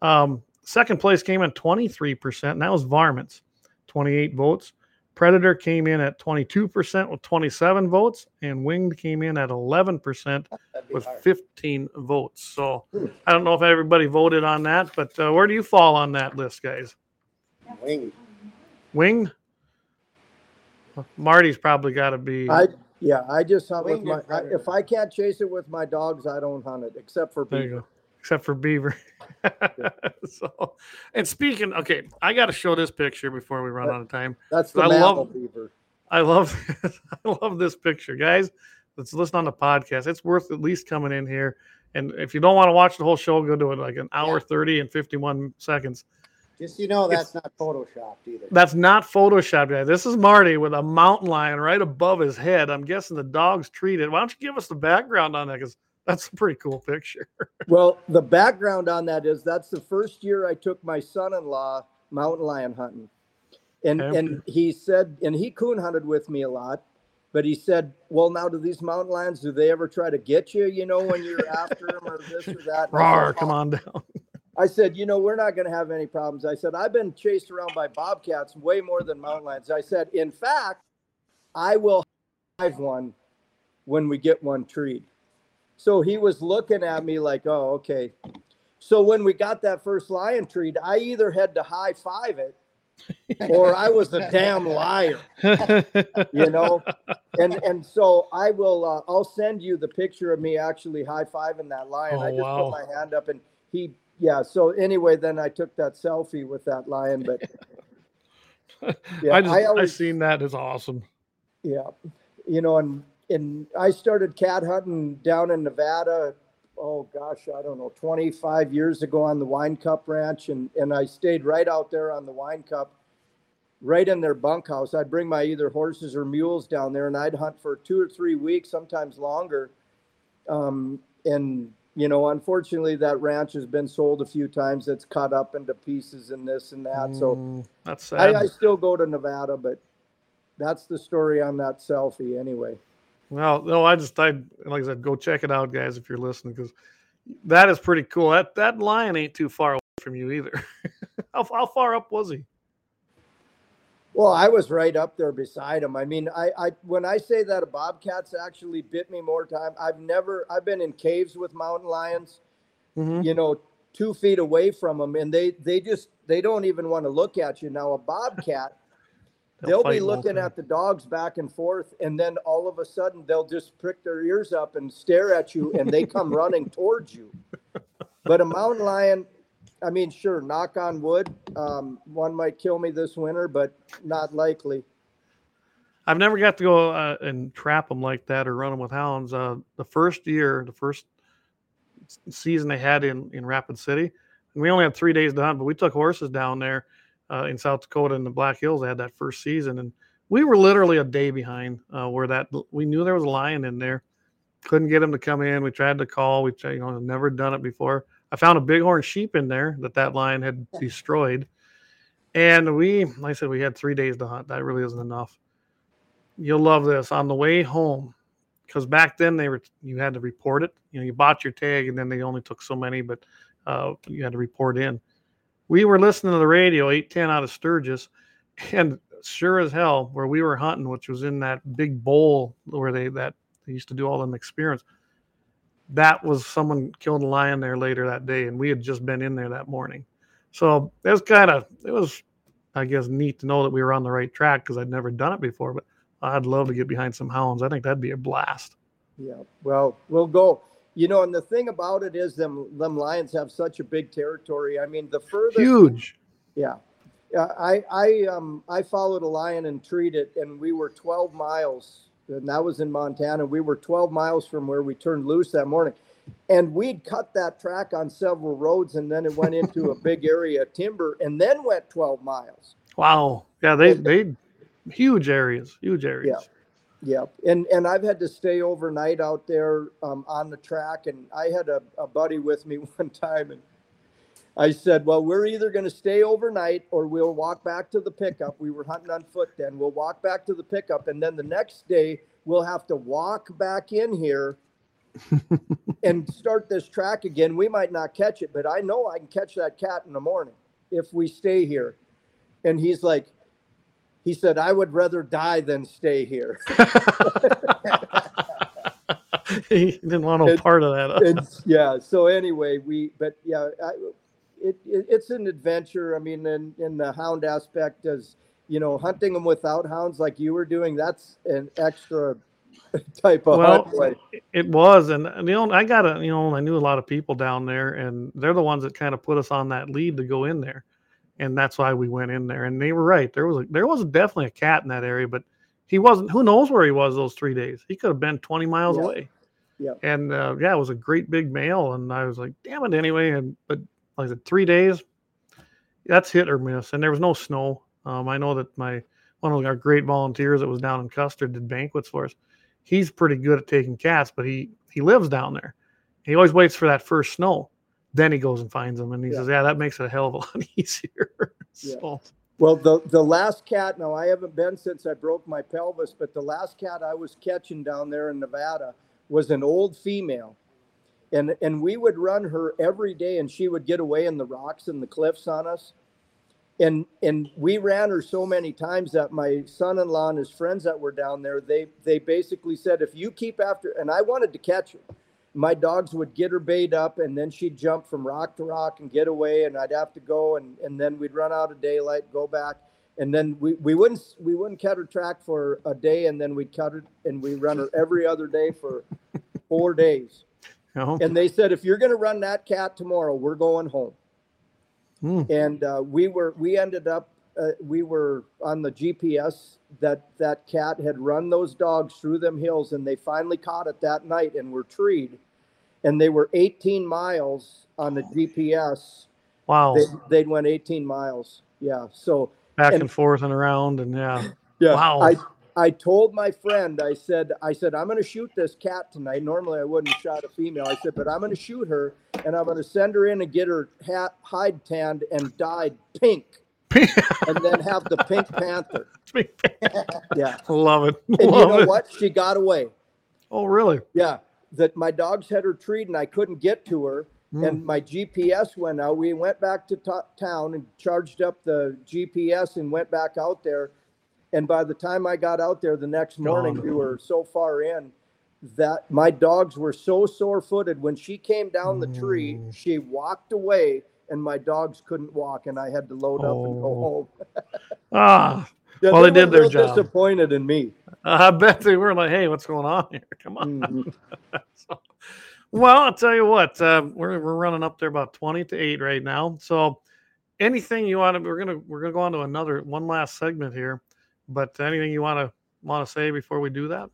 Um, second place came in 23%, and that was varmints, 28 votes. Predator came in at 22% with 27 votes, and Winged came in at 11% with hard. 15 votes. So I don't know if everybody voted on that, but uh, where do you fall on that list, guys? Wing. Winged? Marty's probably got to be. I yeah, I just hunt with Winged my. I, predator. if I can't chase it with my dogs, I don't hunt it, except for There you beaver. go. Except for beaver. so, and speaking, okay, I got to show this picture before we run out of time. That's the I mammal love- beaver. I love, I love this picture, guys. Let's listen on the podcast. It's worth at least coming in here. And if you don't want to watch the whole show, go to it like an hour Yeah. thirty and fifty one seconds. Just you know, It's- that's not photoshopped either. That's not photoshopped. This is Marty with a mountain lion right above his head. I'm guessing the dog's treated. Why don't you give us the background on that? Because that's a pretty cool picture. Well, the background on that is that's the first year I took my son-in-law mountain lion hunting, and Okay. and he said, and he coon hunted with me a lot, but he said, well, now do these mountain lions do they ever try to get you? You know, when you're after them or this or that? Rawr, said, come "Oh." on down. I said, you know, we're not going to have any problems. I said, I've been chased around by bobcats way more than mountain lions. I said, in fact, I will have one when we get one treed. So he was looking at me like, oh, okay. So when we got that first lion treed, I either had to high five it or I was a damn liar, you know? And and so I will uh, I'll send you the picture of me actually high fiving that lion. Oh, I just wow. put my hand up and he yeah, so anyway, then I took that selfie with that lion, but yeah, I just I, always- seen that is awesome. yeah, you know, and and I started cat hunting down in Nevada. Oh gosh, I don't know, 25 years ago on the Wine Cup Ranch, and and I stayed right out there on the Wine Cup, right in their bunkhouse. I'd bring my either horses or mules down there, and I'd hunt for two or three weeks, sometimes longer. Um, and you know, unfortunately, that ranch has been sold a few times. It's cut up into pieces and this and that. So Mm, that's sad. I, I still go to Nevada, but that's the story on that selfie anyway. Well, no, I just I like I said, go check it out, guys, if you're listening, because that is pretty cool. That that lion ain't too far away from you either. how, how far up was he? Well, I was right up there beside him. I mean, I, I when I say that a bobcat's actually bit me more time, I've never I've been in caves with mountain lions, Mhm. you know, two feet away from them, and they they just they don't even want to look at you. Now a bobcat, They'll they'll, be looking at the dogs back and forth, and then all of a sudden they'll just prick their ears up and stare at you, and they come running towards you. But a mountain lion, I mean, sure, knock on wood, um, one might kill me this winter, but not likely. I've never got to go uh, and trap them like that or run them with hounds. Uh, the first year, the first season they had in in Rapid City, we only had three days to hunt, but we took horses down there uh, in South Dakota in the Black Hills. They had that first season, and we were literally a day behind uh, where that we knew there was a lion in there. Couldn't get him to come in. We tried to call. We tried, you know never done it before. I found a bighorn sheep in there that that lion had destroyed, and we, like I said, we had three days to hunt. That really isn't enough. You'll love this. On the way home because back then they were you had to report it. You know you bought your tag and then they only took so many but uh, you had to report in. We were listening to the radio 810 out of sturgis and sure as hell where we were hunting which was in that big bowl where they that they used to do all them experiments that was someone killed a lion there later that day and we had just been in there that morning so it was kind of it was i guess neat to know that we were on the right track because i'd never done it before but I'd love to get behind some hounds. I think that'd be a blast. Yeah, well, we'll go. You know, and the thing about it is, them them lions have such a big territory. I mean, the furthest, Huge. yeah. Yeah, I I um I followed a lion and treated, and we were 12 miles, and that was in Montana. We were 12 miles from where we turned loose that morning, and we'd cut that track on several roads, and then it went into a big area of timber, and then went 12 miles. Wow. Yeah, they And- they huge areas, huge areas. Yeah, Yeah, and and I've had to stay overnight out there um, on the track, and I had a, a buddy with me one time, and I said, "Well, we're either going to stay overnight or we'll walk back to the pickup." We were hunting on foot then. We'll walk back to the pickup, and then the next day we'll have to walk back in here and start this track again. We might not catch it, but I know I can catch that cat in the morning if we stay here. And he's like, he said, I would rather die than stay here. he didn't want no And- part of that. and yeah, so anyway, we, but yeah, I, it, it, it's an adventure. I mean, in, in the hound aspect, as you know, hunting them without hounds like you were doing, that's an extra type of Well, hunt. Like, It was, and you know, I got a, you know, I knew a lot of people down there, and they're the ones that kind of put us on that lead to go in there, and that's why we went in there. And they were right. There was a, there was definitely a cat in that area, but he wasn't. Who knows where he was those three days? He could have been twenty miles Yeah. away. Yeah. And uh, yeah, it was a great big male, and I was like, damn it, anyway. And but like I said, three days, that's hit or miss, and there was no snow. Um, I know that my one of our great volunteers that was down in Custer did banquets for us he's pretty good at taking cats, but he he lives down there. He always waits for that first snow, then he goes and finds them, and he Yeah. says, "Yeah, that makes it a hell of a lot easier." Yeah. well, the, the last cat, now I haven't been since I broke my pelvis, but the last cat I was catching down there in Nevada was an old female. And, and we would run her every day and she would get away in the rocks and the cliffs on us. and and we ran her so many times that my son-in-law and his friends that were down there they they basically said if you keep after and i wanted to catch her. My dogs would get her bayed up and then she'd jump from rock to rock and get away and i'd have to go and and then we'd run out of daylight go back. And then we, we wouldn't we wouldn't cut her track for a day and then we'd cut her and we run her every other day for four days and they said if you're going to run that cat tomorrow we're going home. Hmm, and uh, we were we ended up uh, we were on the GPS that that cat had run those dogs through them hills and they finally caught it that night and were treed. And they were 18 miles on the GPS wow, they, they'd went 18 miles. Yeah so back and- and forth and around, and yeah, yeah Wow. I I told my friend, I said, I said, I'm going to shoot this cat tonight. Normally I wouldn't have shot a female. I said, but I'm going to shoot her and I'm going to send her in and get her hat, hide tanned and dyed pink and then have the pink panther. Yeah. Love it. And you know it. what? She got away. Oh, really? Yeah. That my dogs had her treed and I couldn't get to her. Mm. And my GPS went out. We went back to to- town and charged up the GPS and went back out there. And by the time I got out there the next morning, Gone. we were so far in that my dogs were so sore footed. When she came down the tree, Mm. she walked away and my dogs couldn't walk and I had to load up and go Oh. home. Ah, Yeah, Well, they did their job. Disappointed in me. I bet they were like, "Hey, what's going on here? Come on." Mhm. So, well, I'll tell you what, uh, we're we're running up there about twenty to eight right now. So, anything you want to, we're gonna we're gonna go on to another one last segment here. But anything you want to want to say before we do that?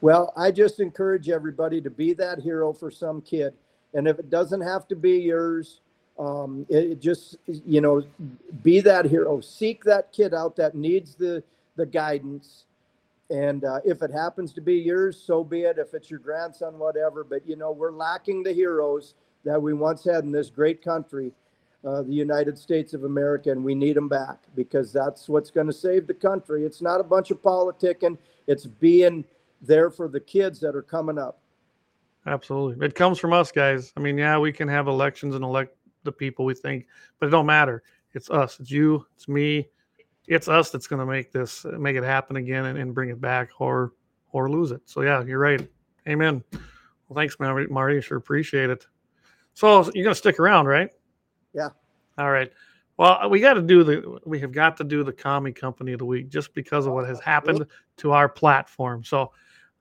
Well, I just encourage everybody to be that hero for some kid. And if it doesn't have to be yours, um, it, just, you know, be that hero. Seek that kid out that needs the, the guidance. And uh, if it happens to be yours, so be it. If it's your grandson, whatever. But, you know, we're lacking the heroes that we once had in this great country, uh, the United States of America, and we need them back because that's what's going to save the country. It's not a bunch of politicking, it's being there for the kids that are coming up. Absolutely, it comes from us, guys. I mean, yeah, we can have elections and elect the people we think, but it don't matter. It's us. It's you. It's me. It's us that's going to make this, make it happen again, and, and bring it back, or or lose it. So yeah, you're right. Amen. Well, thanks, Marty. Sure appreciate it. So you're going to stick around, right? All right. Well, we got to do the. We have got to do the commie company of the week just because of what has happened to our platform. So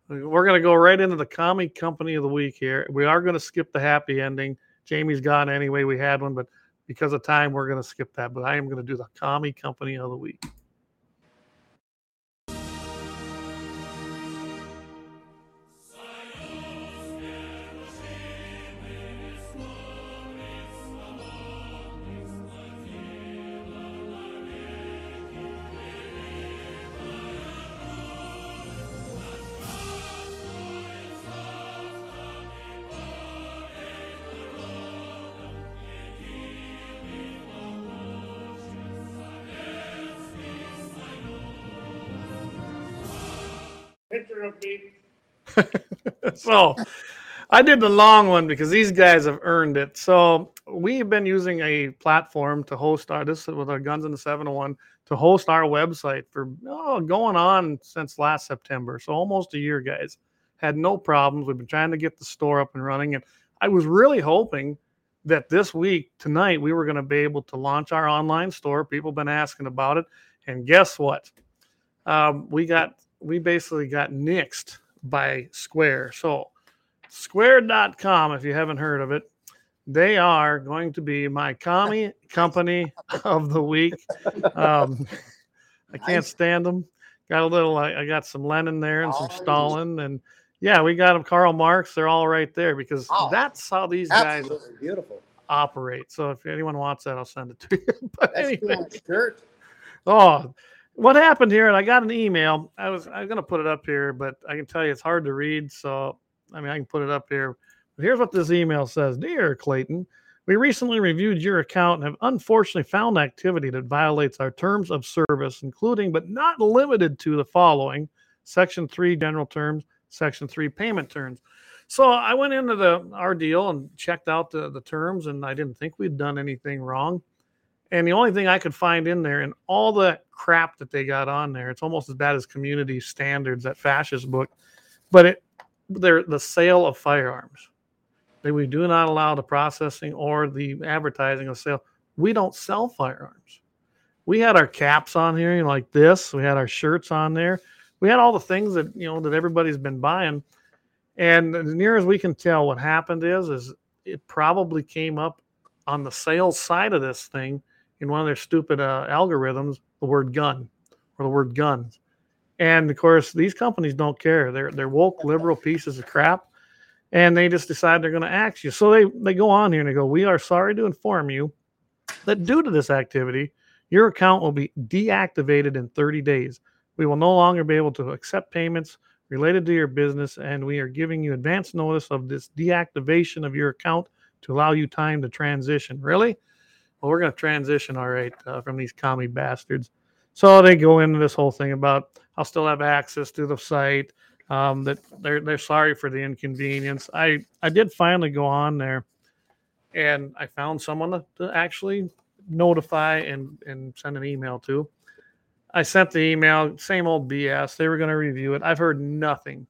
we're going to go right into the commie company of the week here. We are going to skip the happy ending. Jamie's gone anyway. We had one, but because of time, we're going to skip that. But I am going to do the commie company of the week. so I did the long one because these guys have earned it. So we've been using a platform to host our this with our Guns in the 701 to host our website for oh, going on since last September. So almost a year, guys. Had no problems. We've been trying to get the store up and running. And I was really hoping that this week, tonight, we were going to be able to launch our online store. People have been asking about it. And guess what? Um, we got we basically got nixed by Square. So, square.com, if you haven't heard of it, they are going to be my commie company of the week. Um, I can't stand them. Got a little, I, I got some Lenin there and some Oh. Stalin. And yeah, we got them, Karl Marx. They're all right there because Oh, that's how these guys beautiful. operate. So, if anyone wants that, I'll send it to you. but That's anyway, shirt. Oh, what happened here? And I got an email. I was I'm gonna put it up here, but I can tell you it's hard to read. So I mean I can put it up here. But here's what this email says: Dear Clayton, we recently reviewed your account and have unfortunately found activity that violates our terms of service, including but not limited to the following: Section three general terms, Section three payment terms. So I went into the our deal and checked out the, the terms, and I didn't think we'd done anything wrong. And the only thing I could find in there, and all the crap that they got on there, it's almost as bad as community standards, that fascist book. But it, they're the sale of firearms. That we do not allow the processing or the advertising of sale. We don't sell firearms. We had our caps on here, you know, like this. We had our shirts on there. We had all the things that you know that everybody's been buying. And as near as we can tell, what happened is, is it probably came up on the sales side of this thing in one of their stupid uh, algorithms the word gun or the word guns. And of course, these companies don't care. They're they're woke liberal pieces of crap, and they just decide they're going to axe you. So they they go on here and they go, "We are sorry to inform you that due to this activity, your account will be deactivated in 30 days. We will no longer be able to accept payments related to your business, and we are giving you advance notice of this deactivation of your account to allow you time to transition. Really? Well, we're going to transition, all right, uh, from these commie bastards. So they go into this whole thing about I'll still have access to the site. Um, that they're they're sorry for the inconvenience. I I did finally go on there, and I found someone to, to actually notify and and send an email to. I sent the email, same old BS. They were going to review it. I've heard nothing.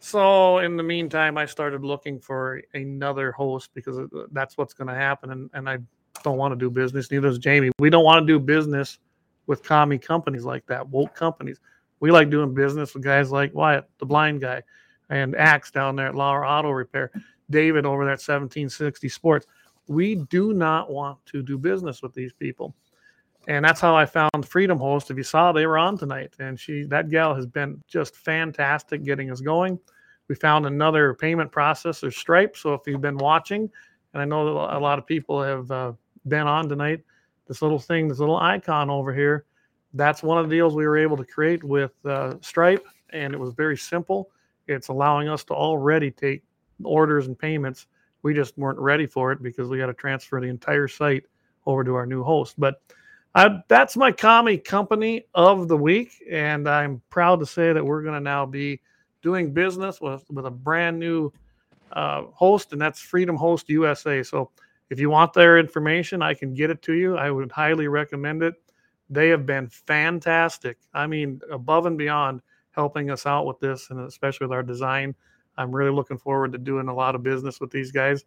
So in the meantime, I started looking for another host because that's what's going to happen, and and I don't want to do business. Neither does Jamie. We don't want to do business with commie companies like that, woke companies. We like doing business with guys like Wyatt, the blind guy, and Axe down there at Lauer Auto Repair, David over there at 1760 Sports. We do not want to do business with these people. And that's how I found Freedom Host. If you saw, they were on tonight, and she that gal has been just fantastic getting us going. We found another payment processor, Stripe. So if you've been watching, and I know a lot of people have uh, been on tonight, this little thing, this little icon over here, that's one of the deals we were able to create with uh, Stripe, and it was very simple. It's allowing us to already take orders and payments. We just weren't ready for it because we got to transfer the entire site over to our new host. But I, that's my commie company of the week, and I'm proud to say that we're going to now be doing business with with a brand new uh, host, and that's Freedom Host USA. So if you want their information, I can get it to you. I would highly recommend it. They have been fantastic. I mean, above and beyond helping us out with this, and especially with our design. I'm really looking forward to doing a lot of business with these guys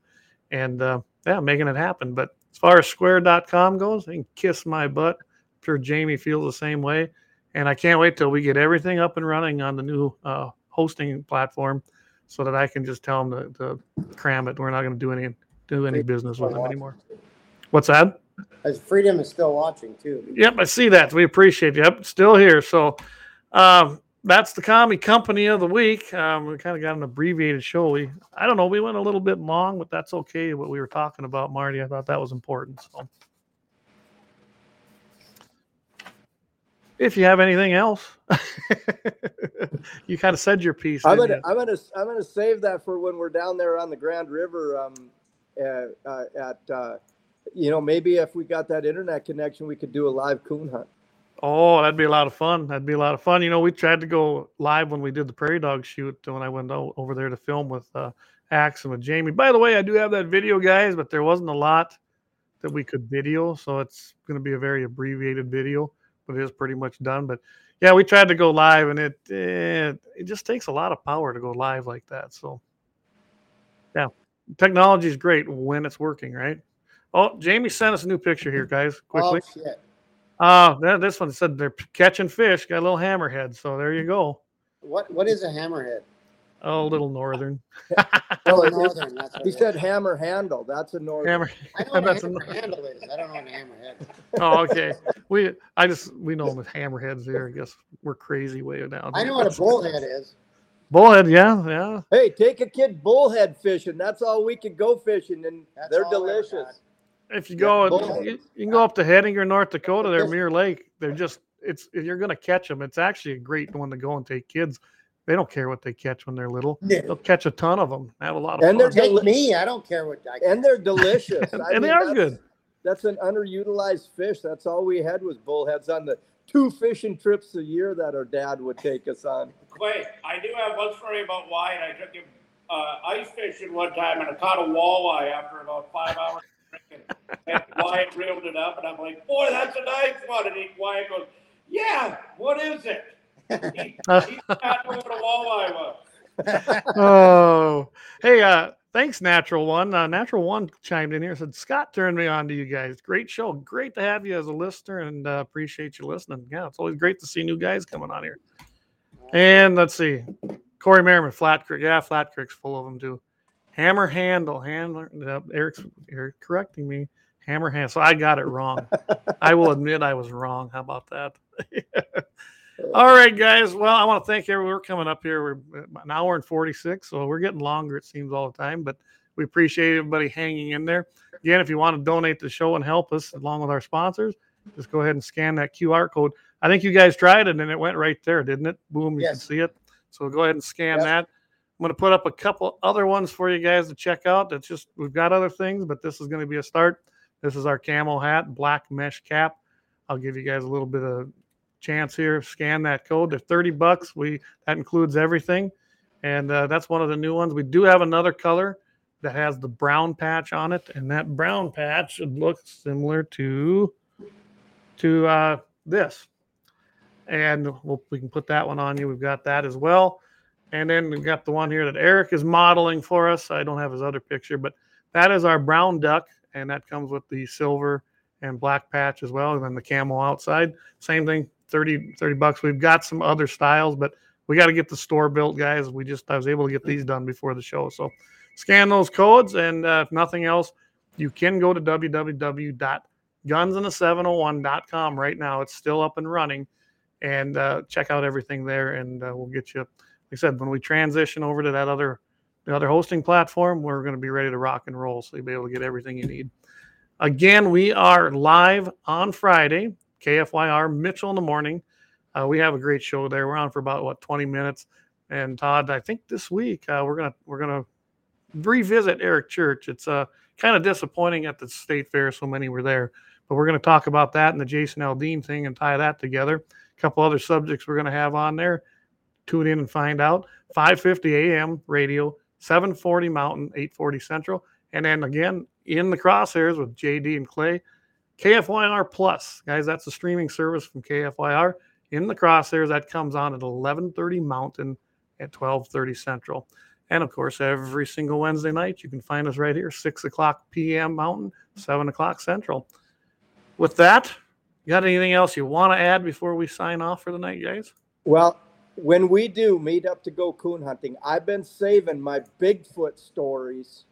and uh, yeah, making it happen. But as far as square.com goes, they can kiss my butt. I'm sure Jamie feels the same way. And I can't wait till we get everything up and running on the new uh, hosting platform so that I can just tell them to, to cram it. We're not going to do any do any business with them anymore. What's that? As Freedom is still watching too. Yep, I see that. We appreciate you. Yep, still here. So um, that's the commie company of the week. Um, we kind of got an abbreviated show. We, I don't know, we went a little bit long, but that's okay. What we were talking about, Marty, I thought that was important. So, if you have anything else, you kind of said your piece. I'm gonna, I'm gonna, I'm gonna save that for when we're down there on the Grand River. Um, uh, uh, at, uh, you know, maybe if we got that internet connection, we could do a live coon hunt. Oh, that'd be a lot of fun. That'd be a lot of fun. You know, we tried to go live when we did the prairie dog shoot when I went over there to film with uh, Axe and with Jamie. By the way, I do have that video, guys, but there wasn't a lot that we could video, so it's going to be a very abbreviated video, but it is pretty much done. But yeah, we tried to go live, and it eh, it just takes a lot of power to go live like that. So yeah, technology is great when it's working, right? Oh, Jamie sent us a new picture here, guys. Oh, quickly. Oh shit! Uh, oh, th- this one said they're catching fish. Got a little hammerhead. So there you go. What what is a hammerhead? Oh, little northern Oh, northern. That's He it is. said hammer handle. That's a northern. hammer. I know what a that's a hammer nor- handle is. I don't know what a hammerhead. is. Oh, okay. We I just we know them as hammerheads here. I guess we're crazy way down. I here. know what a bullhead is. Bullhead. Yeah, yeah. Hey, take a kid bullhead fishing. That's all we could go fishing, and That's they're all I ever delicious. If you go, bullhead. you, you can go up to Hettinger, North Dakota. They're Just- Mirror Lake. They're just it's if you're gonna catch them. It's actually a great one to go and take kids. They don't care what they catch when they're little. No. They'll catch a ton of them. Have a lot of And fun. they're Take deli- me. I don't care what I. And they're delicious. I and they are that's- good. That's an underutilized fish. That's all we had was bullheads on the two fishing trips a year that our dad would take us on. Wait, I do have one story about Wyatt. I took him uh, ice fishing one time and I caught a walleye after about five hours of drinking. And Wyatt reeled it up, and I'm like, "Boy, that's a nice one." And he, Wyatt goes, "Yeah, what is it?" He, he not what a walleye was. oh, hey, uh, thanks, Natural One. Uh, Natural One chimed in here and said, Scott turned me on to you guys. Great show. Great to have you as a listener and uh, appreciate you listening. Yeah, it's always great to see new guys coming on here. And let's see, Corey Merriman, Flat Creek. Yeah, Flat Creek's full of them too. Hammer handle, handler. Uh, Eric's Eric correcting me. Hammer hand. So I got it wrong. I will admit I was wrong. How about that? All right, guys. Well, I want to thank everyone. We're coming up here. We're an hour and 46, so we're getting longer, it seems, all the time. But we appreciate everybody hanging in there. Again, if you want to donate to the show and help us along with our sponsors, just go ahead and scan that QR code. I think you guys tried it and it went right there, didn't it? Boom, you can see it. So go ahead and scan that. I'm going to put up a couple other ones for you guys to check out. That's just we've got other things, but this is going to be a start. This is our camel hat, black mesh cap. I'll give you guys a little bit of chance here. Scan that code. They're 30 bucks. We that includes everything, and uh, that's one of the new ones. We do have another color that has the brown patch on it, and that brown patch should look similar to to uh, this. And we'll, we can put that one on you. We've got that as well. And then we've got the one here that Eric is modeling for us. I don't have his other picture, but that is our brown duck, and that comes with the silver and black patch as well, and then the camel outside. Same thing, 30, 30 bucks. We've got some other styles, but we got to get the store built, guys. We just I was able to get these done before the show. So scan those codes, and uh, if nothing else, you can go to www.gunsandthe701.com right now. It's still up and running, and uh, check out everything there, and uh, we'll get you. Like I said, when we transition over to that other the other hosting platform, we're going to be ready to rock and roll. So you'll be able to get everything you need. Again, we are live on Friday, KFYR Mitchell in the morning. Uh, we have a great show there. We're on for about what 20 minutes. And Todd, I think this week uh, we're gonna we're gonna revisit Eric Church. It's uh, kind of disappointing at the state fair so many were there, but we're gonna talk about that and the Jason Aldean thing and tie that together. A couple other subjects we're gonna have on there. Tune in and find out. 5:50 a.m. radio, 7:40 Mountain, 8:40 Central, and then again in the crosshairs with JD and Clay. KFYR Plus, guys, that's a streaming service from KFYR. In the crosshairs, that comes on at 11:30 Mountain at 12:30 Central, and of course, every single Wednesday night you can find us right here, 6 o'clock p.m. Mountain, 7 o'clock Central. With that, you got anything else you want to add before we sign off for the night, guys? Well, when we do meet up to go coon hunting, I've been saving my Bigfoot stories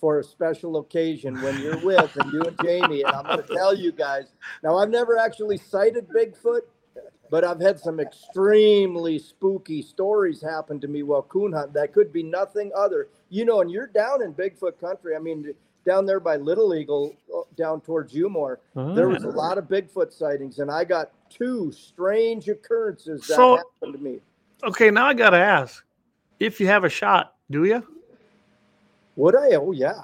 for a special occasion when you're with and you and Jamie. And I'm going to tell you guys now, I've never actually sighted Bigfoot, but I've had some extremely spooky stories happen to me while coon hunting that could be nothing other. You know, and you're down in Bigfoot country. I mean, down there by Little Eagle, uh, down towards Umore, there was a lot of Bigfoot sightings, and I got two strange occurrences that So- happened to me. Okay, now I got to ask if you have a shot, do you? Would I? Oh yeah.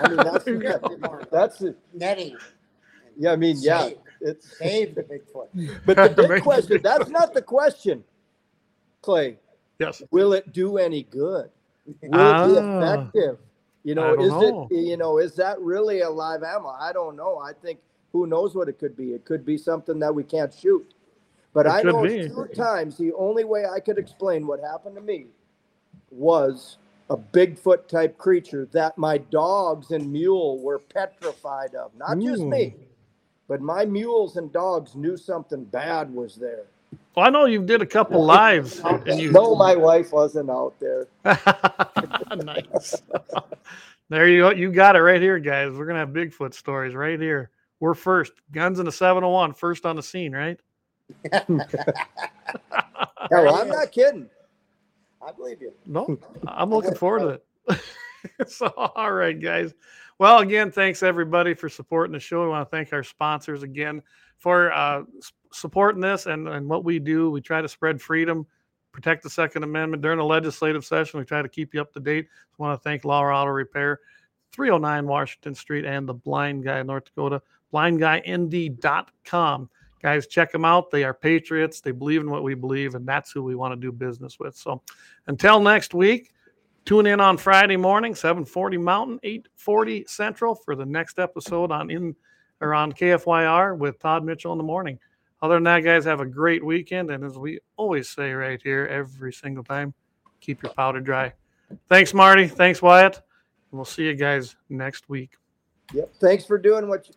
I mean that's There you yeah, go. that's it. Netting, Yeah, I mean yeah. Save. It's save the Bigfoot. but the big question. That's not the question, Clay. Yes. Will it do any good? Will it be Ah. effective? You know, is know. it you know is that really a live ammo? I don't know. I think who knows what it could be. It could be something that we can't shoot. But It I know be. two times the only way I could explain what happened to me was a Bigfoot type creature that my dogs and mule were petrified of. Not just me, mm. but my mules and dogs knew something bad was there. Well, I know you did a couple lives, and you. No, my wife wasn't out there. nice. there you go. You got it right here, guys. We're gonna have Bigfoot stories right here. We're first. Guns in the 701, first on the scene, right? Yeah, well, I'm not kidding. I believe you. No, I'm looking forward to it. so, all right, guys. Well, again, thanks everybody for supporting the show. We want to thank our sponsors again for uh, supporting this and, and what we do. We try to spread freedom, protect the Second Amendment during the legislative session. We try to keep you up to date. I want to thank Lauer Auto Repair, 309 Washington Street, and the Blind Guy, North Dakota, blindguynd.com. Guys, check them out. They are patriots. They believe in what we believe, and that's who we want to do business with. So, until next week, tune in on Friday morning, 740 Mountain, 840 Central for the next episode on in or on KFYR with Todd Mitchell in the morning. Other than that, guys, have a great weekend. And as we always say right here every single time, keep your powder dry. Thanks, Marty. Thanks, Wyatt. And we'll see you guys next week. Yep. Thanks for doing what you,